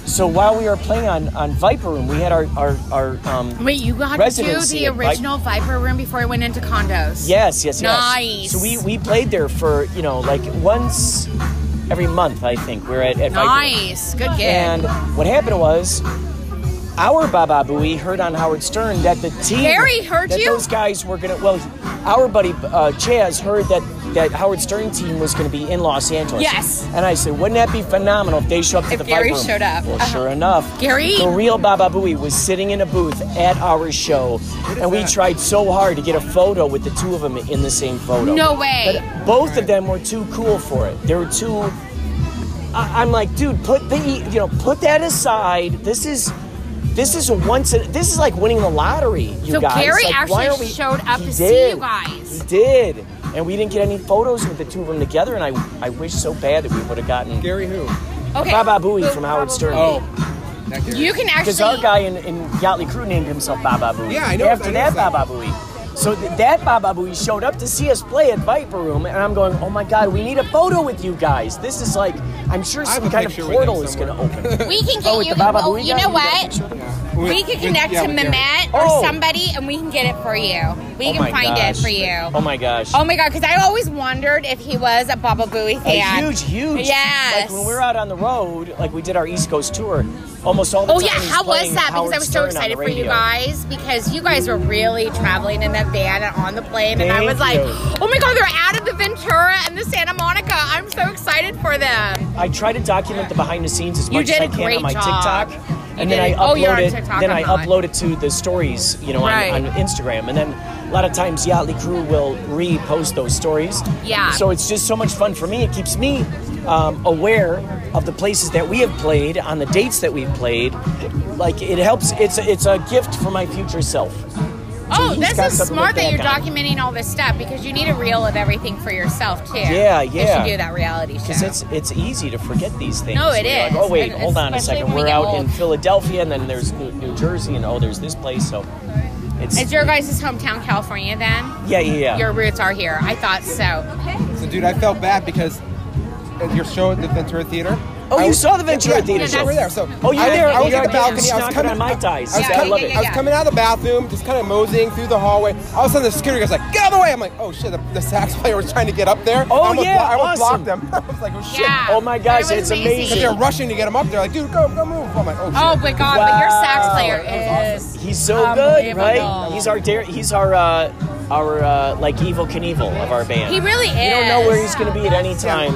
So while we were playing on, on Viper Room, we had our our, our um, Wait, you got to do Residency the at Vi- original Viper room before I went into condos. yes, yes, yes. Nice. So we, we played there for you know like once every month, I think. We were at, at Viper Room. Nice. Good gig. And what happened was, our Baba Booey heard on Howard Stern that the team Gary heard that you? those guys were gonna. Well, our buddy uh, Chaz heard that that Howard Stern team was gonna be in Los Angeles. Yes. And I said, wouldn't that be phenomenal if they show up to If the Gary Viper Room? showed up. Well, Uh-huh. sure enough, Gary? the real Baba Booey was sitting in a booth at our show, and we tried so hard to get a photo with the two of them in the same photo. No way. But both of them were too cool for it. They were too. I, I'm like, dude, put the you know put that aside. This is this is once. In, this is like winning the lottery. You So guys. Gary Like, why actually are we- showed up He to see you guys. He did, and we didn't get any photos with the two of them together. And I I wish so bad that we would have gotten Gary who? okay. Baba Booey Who from Howard Stern. Oh. You can actually Because actually. our guy in, in Yachtley Crew named himself Baba Booey. Yeah, I know- After I know that that. Baba Booey. So th- that Baba Booey showed up to see us play at Viper Room, and I'm going, oh my god, we need a photo with you guys. This is like, I'm sure some kind of portal is going to open. we can get Oh, with you. the Baba oh, Booey you guy? know what? Yeah. With- We can connect yeah, to with Gary. Mehmet or Oh. somebody, and we can get it for you. We oh can find gosh. it for you. Oh my gosh. Oh my god, because I always wondered if he was a Baba Booey a huge, huge. Yes. Like when we were out on the road, like we did our East Coast tour, almost all the Oh time. Oh yeah, how was playing that? Because I was so Stern on excited for you guys because you guys were really traveling in that van and on the plane, and I was like, you. oh my god, they're out of the Ventura and the Santa Monica. I'm so excited for them. I try to document the behind the scenes as You much as I can on my job. TikTok. You And then I it. Oh, upload it. TikTok, then I'm I upload it to the stories, you know, Right. on, on Instagram. And then a lot of times Yachtley Crew will repost those stories. Yeah. So it's just so much fun for me. It keeps me um, aware of the places that we have played, on the dates that we've played. Like it helps. It's a, it's a gift for my future self. Oh, this is something to smart that you're back on. documenting all this stuff because you need a reel of everything for yourself too. Yeah, yeah. You should do that reality show. Because it's it's easy to forget these things. No, it You're like, oh wait, And hold on a second. we We're get out old. in Philadelphia, and then there's New, New Jersey, and oh, there's this place. So it's Is your guys' hometown California then? yeah, yeah, yeah. Your roots are here. I thought so. So, dude, I felt bad because your show at the Ventura Theater. Oh, you was- saw the Ventura yeah, Theater yeah, show. Over there. So Oh, you're I, there. I was You're at the balcony. I was coming on Mai Tais. I was, Yeah, coming, I love. I was coming out of the bathroom, just kind of moseying through the hallway. All of a sudden, the security guy's like, "Get out of the way!" I'm like, "Oh shit!" The, the sax player was trying to get up there. Oh, I almost, yeah, blo- I almost awesome. blocked him. I was like, "Oh shit!" Yeah. Oh my gosh, it's amazing. Because they're rushing to get him up there. Like, dude, go, go move. I'm like, "Oh shit!" Oh my god, but your sax Wow. player is He's so good, right? He's our dare. He's our uh, our uh, like Evel Knievel of our band. He really is. You don't know where he's going to be at any time.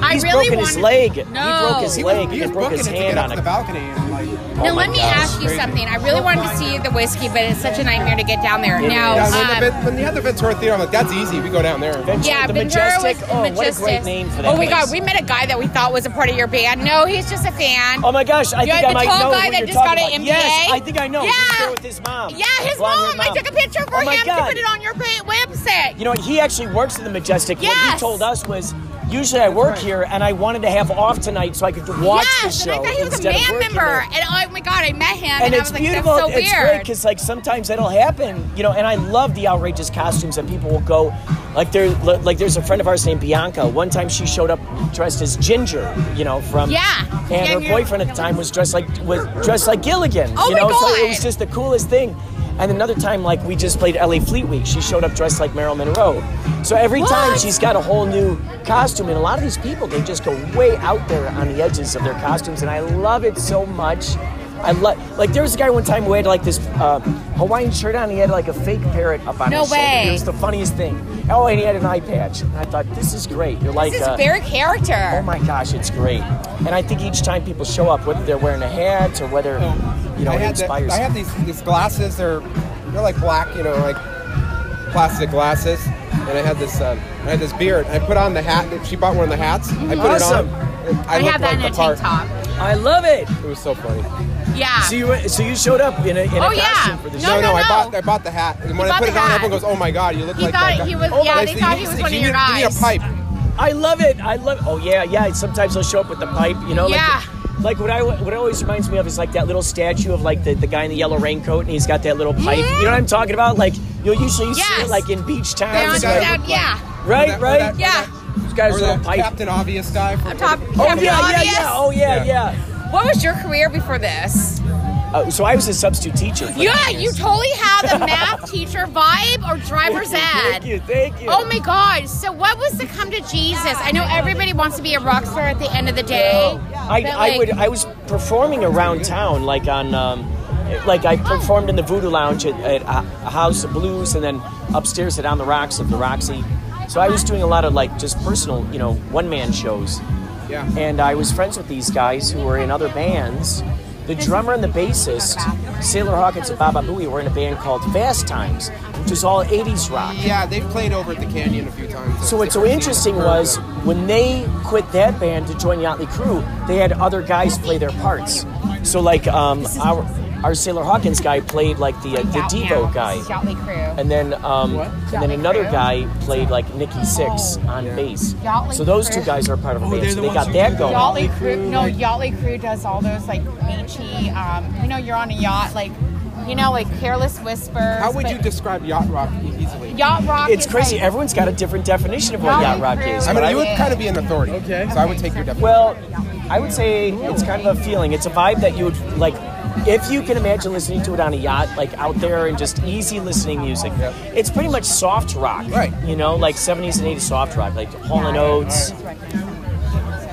I He's really broken his wanted- leg. He broke his He leg. he He broke his it to get hand on to it. the balcony. And like, Now Oh let me gosh, ask you crazy. something. I really wanted to see the whiskey, but it's such a nightmare to get down there. It now, yeah, is. when, the, um, Ven- when you had the Ventura Theater, I'm like, that's easy. We go down there. Ventura- yeah, the Ventura Majestic. was oh, what a great name for that Oh my god, we met a guy that we thought was a part of your band. No, he's just a fan. Oh my gosh, I You think had I the tall know guy who that you're just talking got an about. MBA? Yes, I think I know. Yeah. there with his mom. yeah, his mom. I took a picture for Oh him to put it on your website. You know, what he actually works at the Majestic. What he told us was, usually I work here, and I wanted to have off tonight so I could watch yes, the show and I thought he was a band member. And oh my god, I met him, and, and I it's was like, beautiful. that's so it's weird. great because like sometimes that'll happen, you know. And I love the outrageous costumes that people will go. Like there, like there's a friend of ours named Bianca. One time she showed up dressed as Ginger, you know, from Yeah. and Yeah, her boyfriend at the time was dressed like was dressed like Gilligan. Oh you my know, so it was just the coolest thing. And another time, like we just played LA Fleet Week, she showed up dressed like Marilyn Monroe. So every time she's got a whole new costume, and a lot of these people they just go way out there on the edges of their costumes, and I love it so much. I love like there was a guy one time who had like this uh, Hawaiian shirt on. He had like a fake parrot up on No his shoulder. It was the funniest thing. Oh, and he had an eye patch. And I thought this is great. You're like this is uh, very character. Oh my gosh, it's great. And I think each time people show up, whether they're wearing a hat or whether you know I it had, the, inspires. I had these these glasses. They're they're like black, you know, like plastic glasses. And I had this um, I had this beard. I put on the hat. She bought one of the hats. I put Awesome. it on. and I, I looked have that like in the a part. tank top. I love it. It was so funny. Yeah. So you so you showed up in a, in Oh, a yeah. costume for the No, show. No, no, no, I no. bought I bought the hat. And when I bought put the it on, hat. everyone goes, "Oh my god, you look He like thought that." he guy." was- Oh, yeah, they thought he was so one of your need- You need a pipe. I love it. I love. Oh yeah, yeah. Sometimes they'll show up with the pipe. You know, Yeah. Like what I what it always reminds me of is like that little statue of like the, the guy in the yellow raincoat and he's got that little pipe. You know what I'm talking about? Like you'll usually see it like in beach towns. on- guy- down- yeah. Right, that- right. that- Yeah. This guy's Or little the pipe. Captain Obvious guy. From, Top. Oh Captain yeah, yeah, yeah. Oh yeah, Yeah. yeah. What was your career before this? Uh, so I was a substitute teacher. Yeah, you totally have a math teacher vibe or driver's Thank ed. you, thank you. Oh my God! So what was the come to Jesus? I know everybody wants to be a rock star at the end of the day. I, but, I would I was performing around town like on um, like I performed in the Voodoo Lounge at, at a a House of Blues and then upstairs at On the Rox of the Roxy. So I was doing a lot of like just personal, you know, one man shows. Yeah. And I was friends with these guys who were in other bands. The drummer and the bassist, Sailor Hawkins and Baba Booey, were in a band called Fast Times, which is all 80s rock. Yeah, they've played over at the Canyon a few times. So what's so interesting was when they quit that band to join Yachtley Crew, they had other guys play their parts. So like um, our our Sailor Hawkins guy played like the uh, the Devo now. guy, Yachtley Crew. and then um, and then another guy played like Nikki Sixx on bass. Yachtley So those two guys are part of a band. they're So they got who that do the going. Yachtley Crew. No, Yachtley Crew does all those like beachy. Um, you know, you're on a yacht, like you know, like careless whispers. How would you describe yacht rock easily? yacht rock? It's is crazy. Like, Everyone's got a different definition of what yacht Yachtley rock is. I but mean, you would kind of be an authority. Okay. So I would take your definition. Well, I would say it's kind of a feeling. It's a vibe that you would like. If you can imagine listening to it on a yacht, like out there and just easy listening music, it's pretty much soft rock. Right. You know, like 70s and 80s soft rock, like Hall and Oates,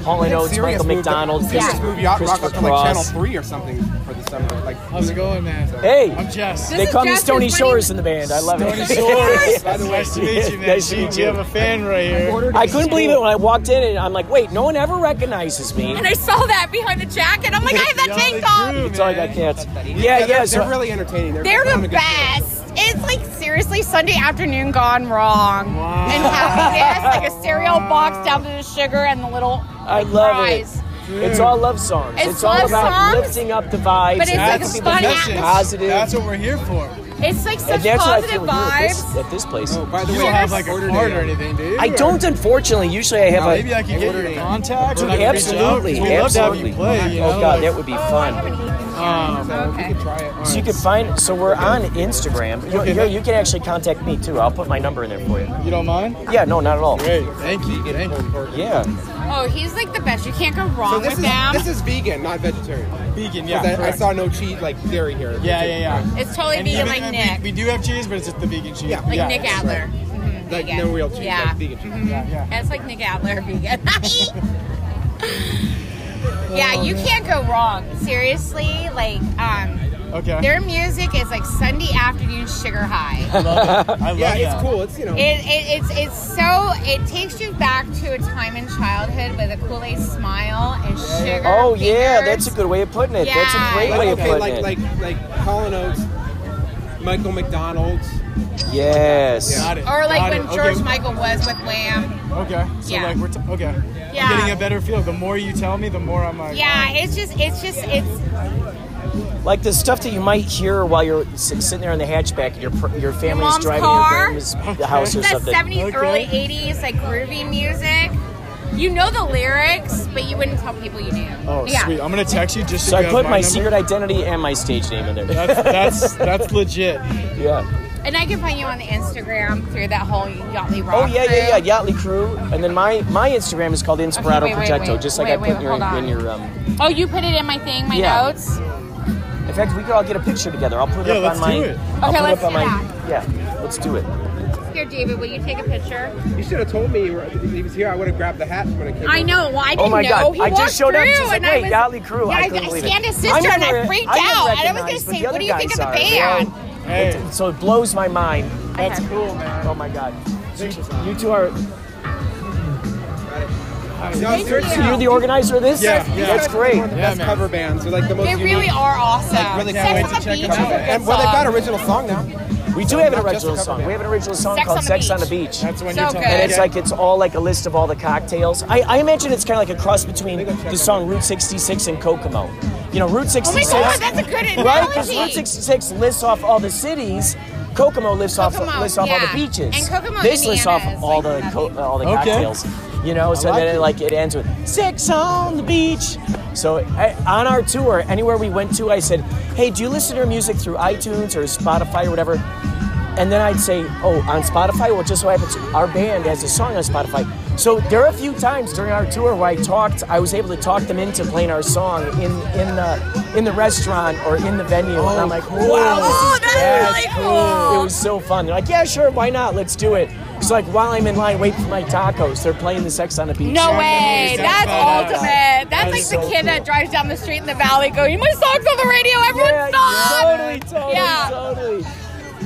Hall and Oates, Michael McDonald, Sirius Christopher, moved yacht rock up Christopher to like Channel Three or something. for the summer. Like, How's it going, man? Hey, I'm Jess. This they is call me Jess Stony is Shores in the band. I love it. Stony Shores. By the way, nice to meet you, man. Nice to meet We you. have a fan right here. I couldn't believe it when I walked in and I'm like, wait, no one ever recognizes me. and I saw that behind the jacket. I'm like, I have that tank top. It's all I got man. cats. Yeah, yeah, yeah. they're, so- they're really entertaining. They're, They're the a good show. best. It's like seriously Sunday afternoon gone wrong. And happiness, like a cereal box down to the sugar and the little I love fries. it. It's all love songs. It's all love about songs, lifting up the vibes. but it's and like making a people fun positive. That's what we're here for. It's like and such that's what I positive feel here at this, at this place. Oh, by the You way, don't have like a ordered card or anything, do you? I don't, unfortunately. Usually I have a. Maybe I can get your Ordered contact. Dude, and I can reach out, 'cause absolutely, We'd love to have absolutely. you play. You know, oh God, like- that would be fun. Um, So we Okay. can try it. So you can find. So we're on Instagram. You, Okay. you, you can actually contact me too. I'll put my number in there for you. you don't mind? Yeah, no, not at all. Great. Thank you. Thank you. Yeah. Oh, he's like the best. You can't go wrong So this with is them. this is vegan, not vegetarian. Vegan. yeah. I, I saw no cheese, like dairy here. Yeah, yeah, yeah. it's totally And vegan even- like we- Nick. We, do have cheese, but it's just the vegan cheese. Yeah. like yeah, Nic Adler. right. Mhm, Like vegan. no real cheese, Yeah. like vegan cheese. Yeah, yeah. It's like Nic Adler vegan. yeah, you can't go wrong. Seriously, like um, Okay. their music is like Sunday afternoon sugar high. I love it. I love Yeah, that. it's cool. It's you know. It, it, it's it's so it takes you back to a time in childhood with a Kool Aid smile and sugar. Oh yeah, that's a good way of putting it. That's a great like, way of putting like it. like like Hall and Oates, Michael McDonald's. yes. Got it. Or like Got when it. George Okay. Michael was with Lamb. Okay. So Yeah. like we're t- okay. Yeah. I'm getting a better feel. The more you tell me, the more I'm like. Yeah, it's just it's just it's Like the stuff that you might hear while you're s- sitting there in the hatchback and your pr- your family's mom's driving car? your grandma's house or that something. seventies, Okay. early eighties like groovy music. You know the lyrics, but you wouldn't tell people you knew. Oh, yeah. sweet. I'm gonna text you just. So to I put my number. secret identity and my stage name in there. That's that's that's legit. yeah. And I can find you on the Instagram through that whole Yachtley Rock. Oh yeah, yeah, crew. yeah, Yachtley Crew, and then my my Instagram is called Inspirato wait, wait, Projecto, wait. just like Wait, I put wait, in your in your um. Oh, you put it in my thing, my Yeah. notes. In fact, we could all get a picture together. I'll put it Yeah, up let's on my. do it. I'll Okay, put let's it up on do my. that. Yeah, let's do it. Here, David, will you take a picture? You should have told me you were- if he was here. I would have grabbed the hat when it came. I know. Well, I oh didn't Oh my know. God, He I just showed up, through, she's like, and I "Wait, was, Yachtley Crew." Yeah, I I, couldn't I believe it. scanned his I sister, and never- I freaked I didn't out. And I was going recognize, to but say, the "What other do you think of the guys are, band?" Hey, So it blows my mind. that's Okay. cool, man. Oh my God. So you two are. No, seriously, So you're the organizer of this? Yeah, yeah. That's great. One of the Yeah, best man. cover bands. They're like the most. They really unique. are awesome. really Sex can't wait on to the check Beach them is a out. good And well, they've got song. original song now. We do have an original song. band. We have an original song Sex called on the Sex on the Beach. Beach. That's when So you're telling good. And it's like it's all like a list of all the cocktails. I, I imagine it's kind of like a cross between the song Route 66 and Kokomo. You know, Route Oh my 66. God, that's a good Right? Because Route 66 lists off all the cities. Kokomo lists off Kokomo, lists off all the beaches. And Kokomo, this lists off all like the co- all the Okay. cocktails. You know, so like then it, like it ends with six on the beach. So I, on our tour, anywhere we went to, I said, "Hey, do you listen to your music through iTunes or Spotify or whatever?" And then I'd say, "Oh, on Spotify." Well, just so happens our band has a song on Spotify. So there are a few times during our tour where I talked, I was able to talk them into playing our song in in the in the restaurant or in the venue, and I'm like, "Wow, this Oh, that's bad." really cool. It was so fun. They're like, "Yeah, sure, why not? Let's do it." It's like while I'm in line waiting for my tacos, they're playing the Sex on the Beach. No song. way. That's That's ultimate. That's That's like so the kid that drives down the street in the valley going, my song's on the radio, everyone Yeah, stop! totally, totally, Yeah. totally.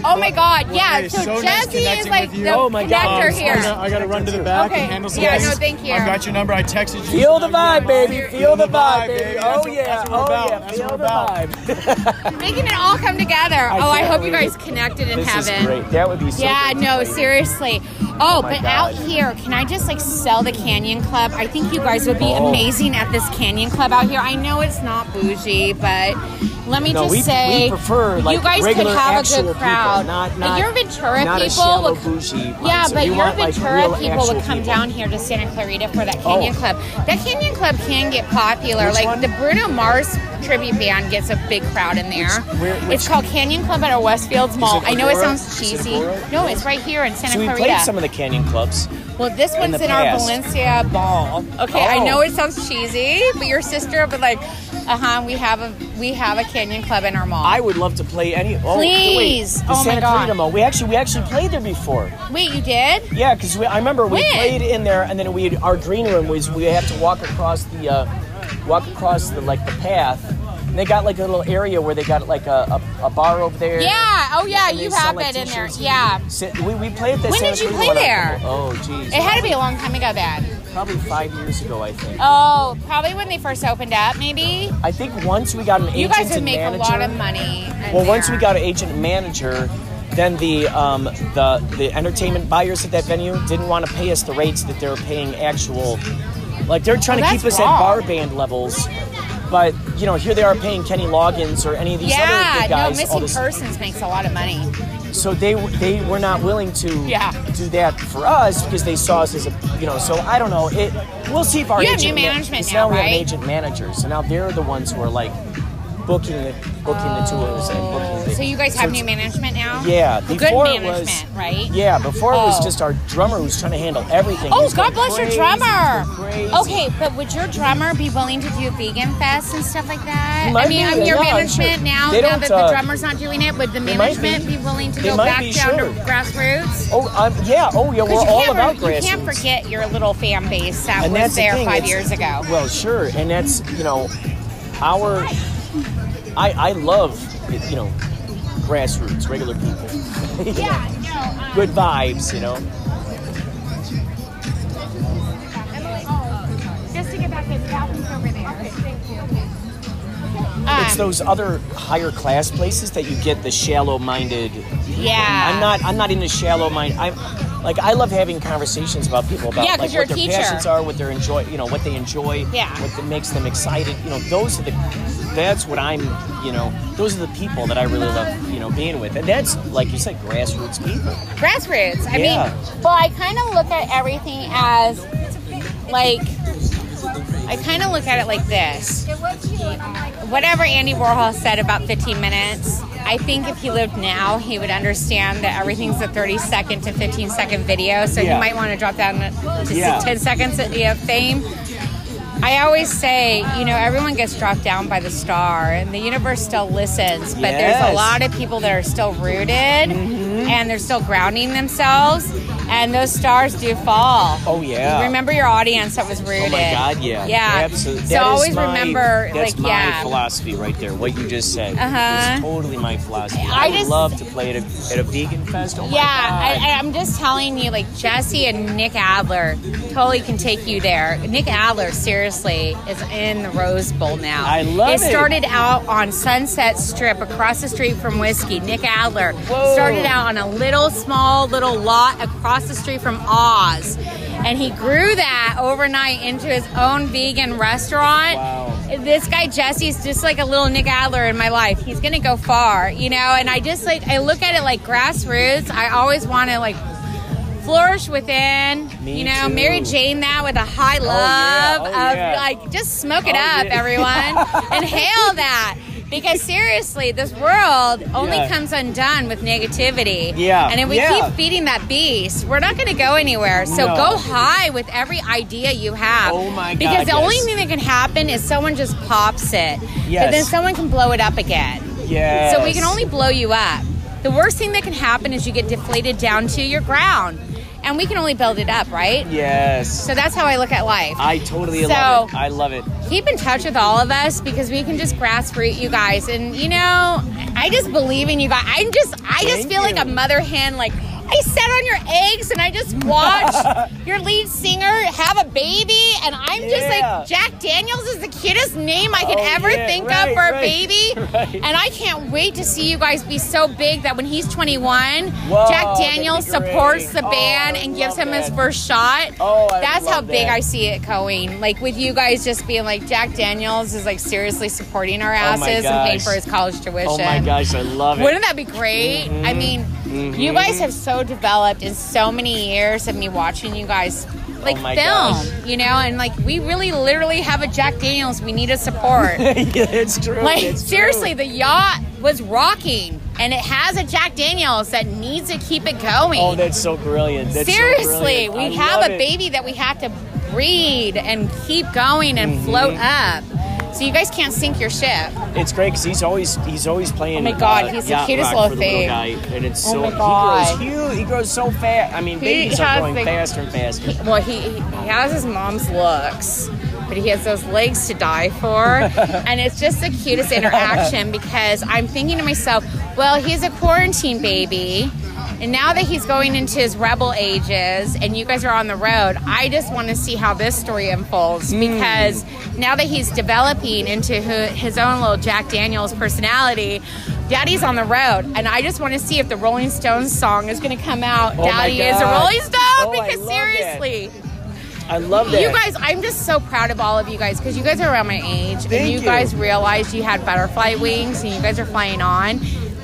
Oh my god, yeah. Hey, so, so nice Jesse is like with the Oh my connector Um, here. I gotta, I gotta run to the back Okay. and handle some Yeah, things. no, thank you. I've got your number. I texted you. Feel the vibe, baby. Feel the vibe, baby. baby. Oh yeah. that's what we're Oh yeah. Feel the vibe. Making it all come together. oh, I hope you guys connected in This is heaven. great. That would be so. Yeah, no, seriously. Oh, my but God. out here, can I just like sell the Canyon Club? I think you guys would be Oh. amazing at this Canyon Club out here. I know it's not bougie, but let me No, just we, say, we prefer like you guys could have a good crowd. people, not not your Ventura people would- bougie. Yeah, but We your want, Ventura real people would come people. down here to Santa Clarita for that Canyon Oh. Club. That Canyon Club can get popular. Which like one? the Bruno Mars tribute band gets a big crowd in there. where- it's called Canyon Club at our Westfields Mall. I know it sounds Is it cheesy. No, it's right here in Santa So we Clarita. played some of the Canyon clubs. Well, this one's in our. Valencia ball. Okay, I Oh. know it sounds cheesy, but your sister would be like, uh huh. We have a we have a Canyon Club in our mall. I would love to play any. Oh, Please. Wait, the Oh, my Santa God. Clarita Mall. We actually we actually played there before. Wait, you did? Yeah, because I remember we When? played in there, and then we our green room was we had to walk across the uh, walk across the like the path. And they got like a little area where they got like a, a, a bar over there. Yeah. Oh yeah, you have it in there. Yeah. We, we played that. When did you play there? Oh, geez. It had to be a long time ago then. probably five years ago, I think. Oh, probably when they first opened up, maybe. I think once we got an You agent you guys would make manager. a lot of money. Well, once we got an agent and manager, then the um, the the entertainment buyers at that venue didn't want to pay us the rates that they were paying actual. Like they're trying Oh, to keep us at bar band levels, but you know here they are paying Kenny Loggins or any of these other big no, guys. all missing this, persons makes a lot of money. so they they were not willing to Yeah. do that for us because they saw us as a you know. So I don't know. It we'll see if our You have agent new ma- management 'cause now, we have an right? agent manager, so now they're the ones who are like booking the booking the tours and booking the So you guys have new management now? Yeah, Good before it management, was, right? Yeah, before it was Oh. just our drummer who was trying to handle everything. Oh, God bless your drummer. Okay, but would your drummer be willing to do a vegan fest and stuff like that? I mean, be, I'm your yeah, management sure. now. Now that the uh, drummer's not doing it, would the management be. be, willing to go back down sure. to grassroots? Oh, um, yeah. Oh, yeah. We're all about you can't forget your little fan base that and was that's the there five it's- years ago. Well, sure, and that's you know, our. I I love you know, grassroots, regular people. Yeah, no. Um, Good vibes, you know. just to get back in, bathroom's over there. Okay, thank you. It's those other higher class places that you get the shallow-minded. people. Yeah. I'm not. I'm not into shallow mind. I'm like I love having conversations about people about Yeah, 'cause like you're what a their teacher. passions are, what they enjoy, you know, what they enjoy, Yeah. what makes them excited. You know, those are the. That's what I'm. You know, those are the people that I really love. You know, being with, and that's like you said, grassroots people. grassroots. I Yeah. mean, well, I kind of look at everything as like, I kind of look at it like this. Whatever Andy Warhol said about 15 minutes, I think if he lived now, he would understand that everything's a 30 second to 15 second video. So Yeah. you might want to drop down to Yeah. 10 seconds of fame. I always say, you know, everyone gets dropped down by the star, and the universe still listens. But there's a lot of people that are still rooted, mm-hmm. and they're still grounding themselves, and those stars do fall. Oh yeah. Remember your audience that was rooted. Oh my God! Yeah. Yeah. Absolutely. So always my- remember, That's like, my yeah. philosophy right there. What you just said. Uh-huh. It's totally my philosophy. I I, would just- love to play at a, at a vegan fest. Oh Yeah. I, I'm just telling you, like Jesse and Nic Adler totally can take you there. Nic Adler, seriously, is in the Rose Bowl now. I love it. it. started out on Sunset Strip across the street from Whisky. Nic Adler Whoa. started out on a little, small, little lot across the street from Oz. And he grew that overnight into his own vegan restaurant. Wow. This guy Jesse's just like a little Nic Adler in my life. He's gonna go far, you know. And I just like I look at it like grassroots. I always want to like flourish within, Me you know, too. Mary Jane that with a high oh, yeah. love Oh, of yeah. like just smoke it Oh, up, yeah. everyone. Inhale that. Because seriously, this world only Yeah. comes undone with negativity. Yeah. And if we Yeah. keep feeding that beast, we're not going to go anywhere. So No. go high with every idea you have. Oh my God, Because the only thing that can happen is someone just pops it. But then someone can blow it up again. Yes. So we can only blow you up. The worst thing that can happen is you get deflated down to your ground. And we can only build it up, right? Yes. So that's how I look at life. I totally So- love it. I love it. Keep in touch with all of us because we can just grassroot you guys. And you know, I just believe in you guys. I'm just I just Thank feel like a mother hen like I sat on your eggs and I just watched your lead singer have a baby and I'm just Yeah. like Jack Daniels is the cutest name I could Oh, ever yeah, think right, of for a baby. right. And I can't wait to see you guys be so big that when he's 21, Whoa, Jack Daniels supports the Oh, band I and gives him his first shot. Oh, I That's how big that. I see it going. Like with you guys just being like Jack Daniels is like seriously supporting our Oh asses and paying for his college tuition. Oh my gosh, I love it. Wouldn't that be great? I mm-hmm. mean, you mm-hmm. guys have so developed in so many years of me watching you guys oh like Oh film, gosh. you know, and like we really literally have a Jack Daniels we need to support. yeah, it's true. Like it's seriously, true. the yacht was rocking, and it has a Jack Daniels that needs to keep it going. Oh, that's so brilliant. That's so seriously, brilliant. we I have a it. baby that we have to breed and keep going and mm-hmm. float up. So you guys can't sink your ship. It's great because he's always he's always playing. Oh my God, uh, he's the cutest little thing. guy, and it's Oh so my God. he grows huge. He grows so fast. I mean, He babies are growing the- faster and faster. Well, he he has his mom's looks, but he has those legs to die for, and it's just the cutest interaction because I'm thinking to myself, well, he's a quarantine baby. And now that he's going into his rebel ages and you guys are on the road, I just want to see how this story unfolds hmm. because now that he's developing into his own little Jack Daniels personality, Daddy's on the road. And I just want to see if the Rolling Stones song is going to come out. Oh Daddy is a Rolling Stone Oh, because seriously. I love that. You guys, I'm just so proud of all of you guys because you guys are around my age and you, you. guys realized you had butterfly wings and you guys are flying on,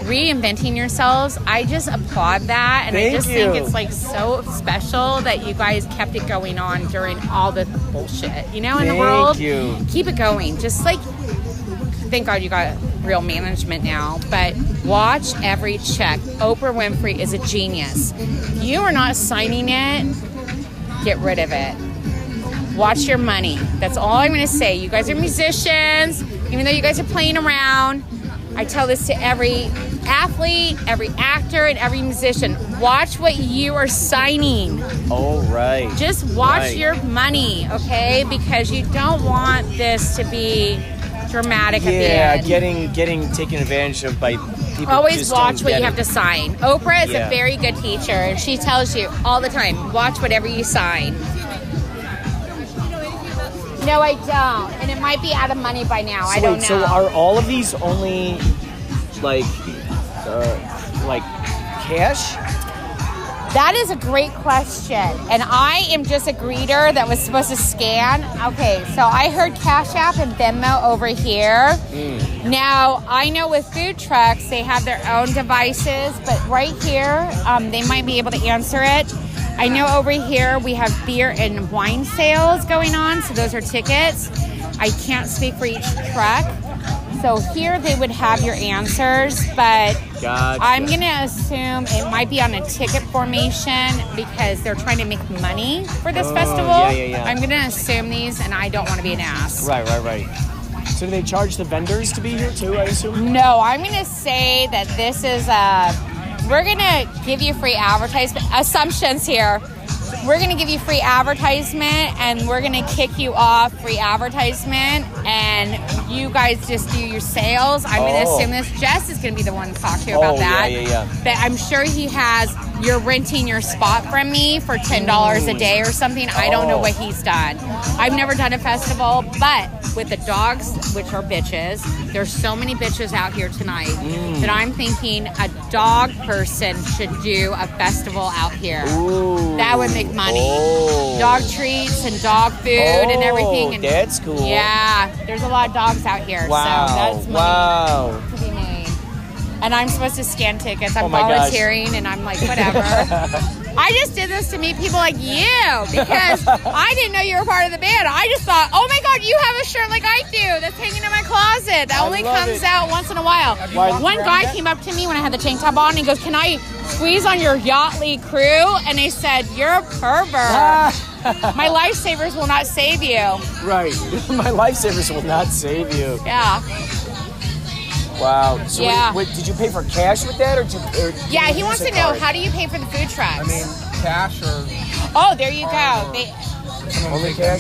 reinventing yourselves. I just applaud that and I Thank just think it's like so special that you guys kept it going on during all the bullshit, you know, in the Thank world. you. Keep it going. Just like, thank God you got real management now, but watch every check. Oprah Winfrey is a genius. You are not signing it, get rid of it. Watch your money. That's all I'm going to say. You guys are musicians, even though you guys are playing around. I tell this to every athlete, every actor, and every musician. Watch what you are signing. All right. Just watch Right. your money, okay? Because you don't want this to be dramatic Yeah, getting getting taken advantage of by people. Always just watch what you it. have to sign. Oprah is Yeah. a very good teacher, and she tells you all the time watch whatever you sign. No, I don't. And it might be out of money by now. I don't wait, know. so are all of these only like uh, like cash? That is a great question. And I am just a greeter that was supposed to scan. Okay, so I heard Cash App and Venmo over here. Now, I know with food trucks, they have their own devices, but right here, um, they might be able to answer it. I know over here we have beer and wine sales going on, so those are tickets. I can't speak for each truck. So here they would have your answers, but Gotcha. I'm gonna assume it might be on a ticket formation because they're trying to make money for this Oh, festival. yeah, yeah, yeah. I'm gonna assume these, and I don't want to be an ass. Right, right, right. So do they charge the vendors to be here too? I assume. No, I'm gonna say that this is a. We're gonna give you free advertisement assumptions here. We're gonna give you free advertisement, and we're gonna kick you off free advertisement, and you guys just do your sales. I'm gonna Oh. assume this. Jess is gonna be the one to talk to you about Oh, yeah, that. yeah, yeah. But I'm sure he has. You're renting your spot from me for ten dollars a day or something. I don't know Oh. what he's done. I've never done a festival, but with the dogs, which are bitches, there's so many bitches out here tonight Mm. that I'm thinking a dog person should do a festival out here. Ooh. That would make money. Oh. Dog treats and dog food and Oh, everything. And that's cool. Yeah, there's a lot of dogs out here, Wow. so that's money wow. to be made. And I'm supposed to scan tickets. I'm Oh my gosh. volunteering, and I'm like, whatever. I just did this to meet people like you because I didn't know you were part of the band. I just thought, oh my god, you have a shirt like I do that's hanging in my closet that I only comes it. out once in a while. One guy came up to me when I had the tank top on and he goes, Can I squeeze on your Yachtley crew? And I said, You're a pervert. my lifesavers will not save you. Right. My lifesavers will not save you. Yeah. Wow. So Yeah. wait, did you pay for cash with that, or, did, or did Yeah, you he wants a to know card? how do you pay for the food trucks? I mean, cash or oh, there you go. They, only cash.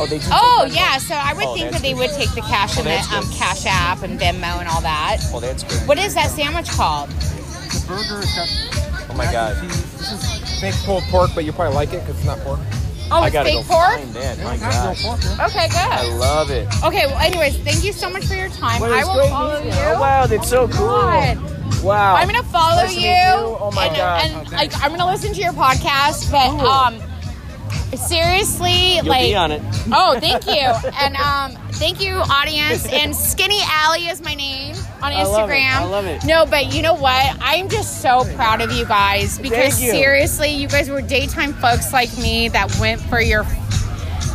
Oh, they do. Oh yeah, so I would Oh, think that they would take the cash Oh, and the um. Cash App and Venmo and all that. Oh, that's good. What is that sandwich called? the burger has got Oh my god. This is fake pulled pork, but you probably like it because it's not pork. Oh, I it's gotta fake go pork. find that. My It's not god. pork. yeah. Okay, I love it. Okay, well, anyways, thank you so much for your time. Well, I was will great follow meeting you. Oh, wow, that's so cool. God. Wow. I'm gonna follow Nice you. meet you. Oh my and, God. And like, I'm gonna listen to your podcast, but Cool. um, seriously, You'll like, be on it. Oh, thank you. And um, thank you, audience. And Skinny Alley is my name on I love. Instagram. I love it. No, but you know what? I'm just so proud of you guys because you. seriously, you guys were daytime folks like me that went for your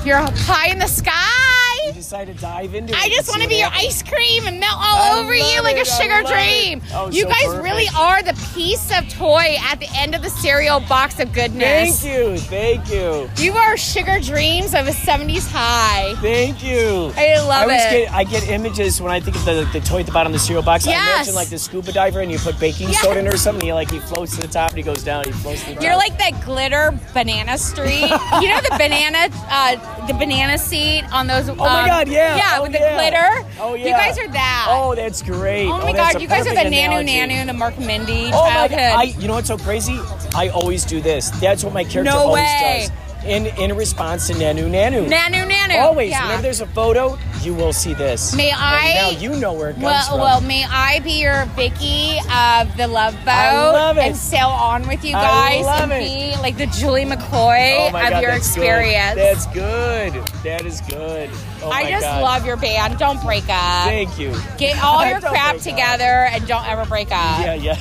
your pie in the sky. To dive into it. I just want to be your happens. ice cream and melt all I over you like a it. Sugar dream. Oh, you so guys perfect. really are the piece of toy at the end of the cereal box of goodness. Thank you. Thank you. You are sugar dreams of a 70s high. Thank you. I love I it. get I get images when I think of the, the toy at the bottom of the cereal box. I imagine like the scuba diver and you put baking Yes. soda in or something. He like he floats to the top and he goes down. He floats to the top. You're like that glitter banana street. you know the banana, uh, the banana seat on those. Oh my God, yeah. yeah, Oh, with the yeah. glitter. Oh, yeah. You guys are that. Oh, that's great. Oh my oh, that's god, you guys are the perfect nanu analogy. nanu, the Mork Mindy Oh my childhood. god! I, you know what's so crazy? I always do this. That's what my character No always way. does. In in response to Nanu Nanu. nanu nanu. Always. Yeah. Whenever there's a photo, you will see this. May And I- now you know where it comes well, from. well, may I be your Vicki of the Love Boat I love it. and sail on with you guys and it. be like the Julie McCoy oh of god, your that's experience. Good. That's good. That is good. Oh I just God. love your band. Don't break up. Thank you. Get all your crap break up. together and don't ever break up. Yeah, yeah.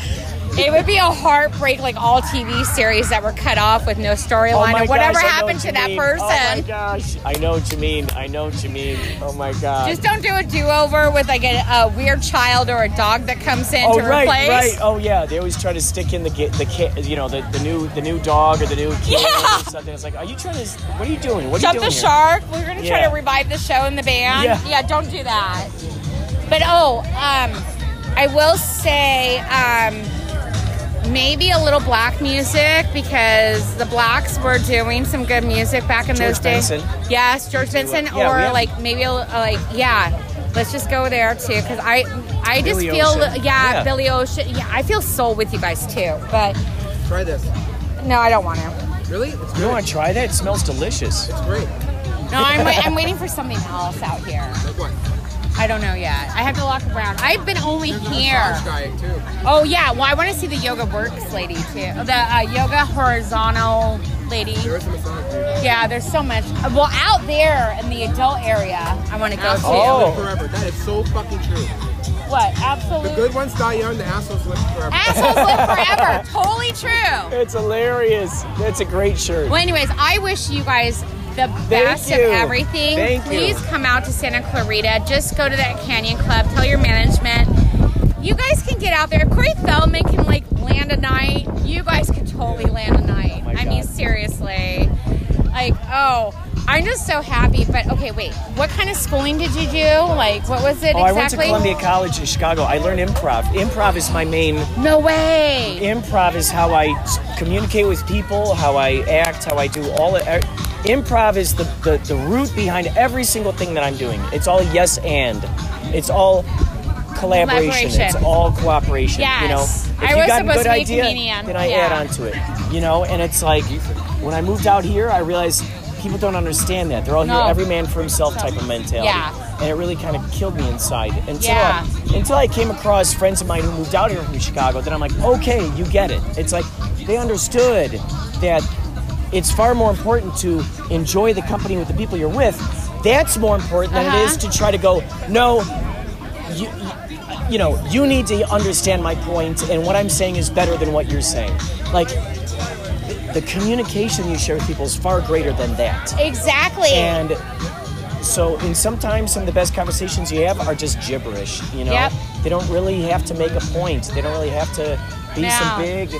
It would be a heartbreak, like all TV series that were cut off with no Oh storyline my or whatever gosh, happened what to you that mean. person. Oh my gosh, I know what you mean. I know what you mean. Oh my god. Just don't do a do-over with like a, a weird child or a dog that comes in Oh to right, replace. right. Oh yeah, they always try to stick in the the kid, you know, the, the new the new dog or the new kid Yeah. or something. It's like, are you trying to? What are you doing? What are Jump you the doing here? shark. We're gonna try Yeah. to revive the show and the band. Yeah. don't do that. But oh, um, I will say, um, maybe a little black music because the blacks were doing some good music back in George those days. Benson. Yes, George Benson, Yeah, or have- like maybe a, like yeah. Let's just go there too, because I, I just Billy feel, Ocean. yeah, Yeah. Billy Ocean. Yeah, I feel soul with you guys too, but Try this. no, I don't want to. Really? It's You good. want to try that? It smells delicious. It's great. No, I'm, I'm waiting for something else out here. Like what? I don't know yet. I have to look around. I've been only There's here. massage guy too. Oh yeah. Well, I want to see the yoga works lady too. The uh, yoga horizontal lady. There is massage. Yeah, there's so much. Uh, Well, out there in the adult area, I want to go Assholes to. Oh. forever. That is so fucking true. What? Absolutely. The good ones die young. The assholes live forever. Assholes live forever. totally true. It's hilarious. That's a great shirt. Well, anyways, I wish you guys the best of you. everything. Thank you. Please come out to Santa Clarita. Just go to that Canyon Club. Tell your management. You guys can get out there. If Corey Feldman can like land a night, you guys can totally land a night. Oh I mean, seriously. Like, oh, I'm just so happy. But okay, wait. What kind of schooling did you do? Like, what was it Oh, I went to exactly? Columbia College in Chicago. I learned improv. Improv is my main. No way. Improv is how I communicate with people, how I act, how I do all it. Improv is the, the, the root behind every single thing that I'm doing. It's all yes and. It's all collaboration. Collaboration. It's all cooperation. You know, if I you got a good to be a idea, comedian. then I Yeah. add on to it. You know, and it's like when I moved out here, I realized people don't understand that. They're all No. here, every man for himself type of mentality. Yeah. And it really kind of killed me inside until Yeah. I, until I came across friends of mine who moved out here from Chicago. Then I'm like, okay, you get it. It's like they understood that it's far more important to enjoy the company with the people you're with. That's more important than it Uh-huh. is to try to go, no, you, you- you know, you need to understand my point, and what I'm saying is better than what you're saying. Like, the communication you share with people is far greater than that. Exactly. And so, and sometimes some of the best conversations you have are just gibberish. You know, Yep. they don't really have to make a point. They don't really have to be some big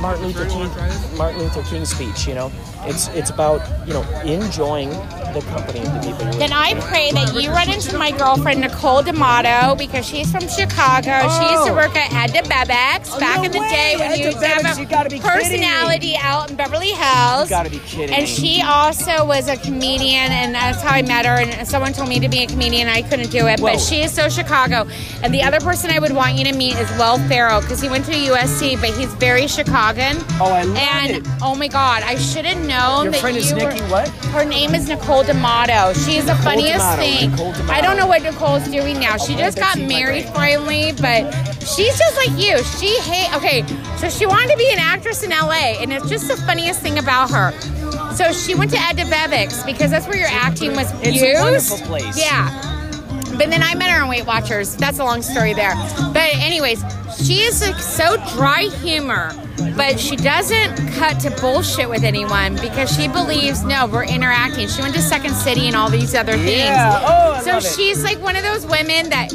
Martin Luther King Martin Luther King speech. You know, it's it's about you know enjoying the company of the people. Then I pray that you run into my girlfriend Nicole D'Amato because she's from Chicago. She used to Oh. work at Ed Debevic's Oh, back no in the way. day when Ed you de used have Bebex, a you gotta be personality out in Beverly Hills. You gotta be kidding And she also was a comedian, and that's how I met her. And someone told me to be a comedian, I couldn't do it. Whoa. But she is so Chicago. And the other person I would want you to meet is Will Ferrell because he went to USC, but he's very Chicagan. Oh, I love and it. oh my God, I should have known Your that friend is Nikki were. what? Her name is Nicole D'Amato. She's the Nicole funniest D'Amato, thing. Nicole D'Amato. I don't know what Nicole's doing now. She just got married finally, but she's just like you. She hate. Okay, so she wanted to be an actress in LA, and it's just the funniest thing about her. So she went to Ed Debevic's because that's where your acting was It's used. a wonderful place. Yeah. But then I met her on Weight Watchers. That's a long story there. But anyways, she is like so dry humor, but she doesn't cut to bullshit with anyone because she believes no, we're interacting. She went to Second City and all these other things. Yeah. Oh, I so love it. she's like one of those women that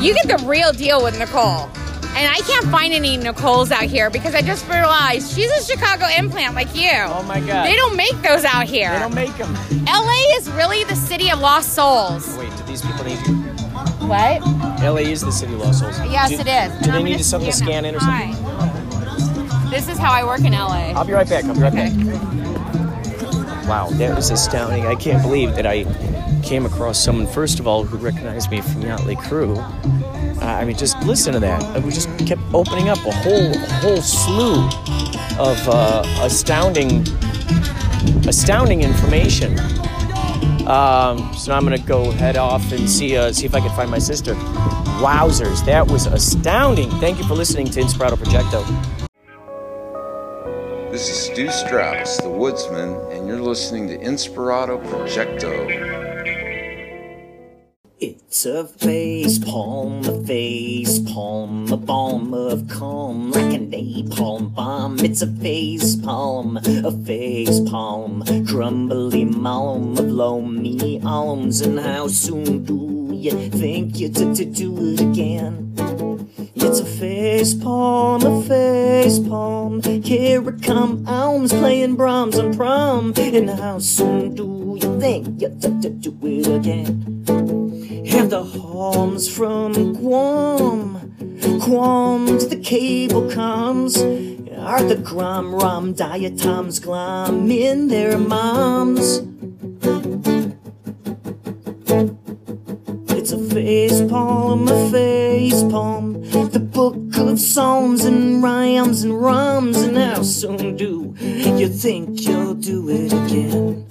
you get the real deal with Nicole. And I can't find any Nicoles out here because I just realized she's a Chicago implant like you. Oh my God. They don't make those out here. They don't make them. LA is really the city of lost souls. Wait, do these people need you? What? LA is the city of Los Angeles. Yes, do, it is. Do they need something to scan in or something? Hi. This is how I work in LA. I'll be right back. I'll be right Okay. back. Wow, that was astounding. I can't believe that I came across someone, first of all, who recognized me from Yachtley Crew. Uh, I mean, just listen to that. We just kept opening up a whole, a whole slew of uh, astounding, astounding information. Um, so now I'm gonna go head off and see uh, see if I can find my sister. Wowzers, that was astounding. Thank you for listening to Inspirato Projecto. This is Stu Strauss, the woodsman, and you're listening to Inspirato Projecto. It's a face palm, a face palm, a balm of calm like a napalm bomb. It's a face palm, a face palm, crumbly malm of loamy alms. And how soon do you think you to do it again? It's a face palm, a face palm. Here it come, alms playing Brahms and prom. And how soon do you think you to do it again? And the homes from Guam, Guam the cable comes. Are the grom rom diatoms glom in their moms? It's a face palm, a face palm. The book of psalms and rhymes and rhymes. And how soon do you think you'll do it again?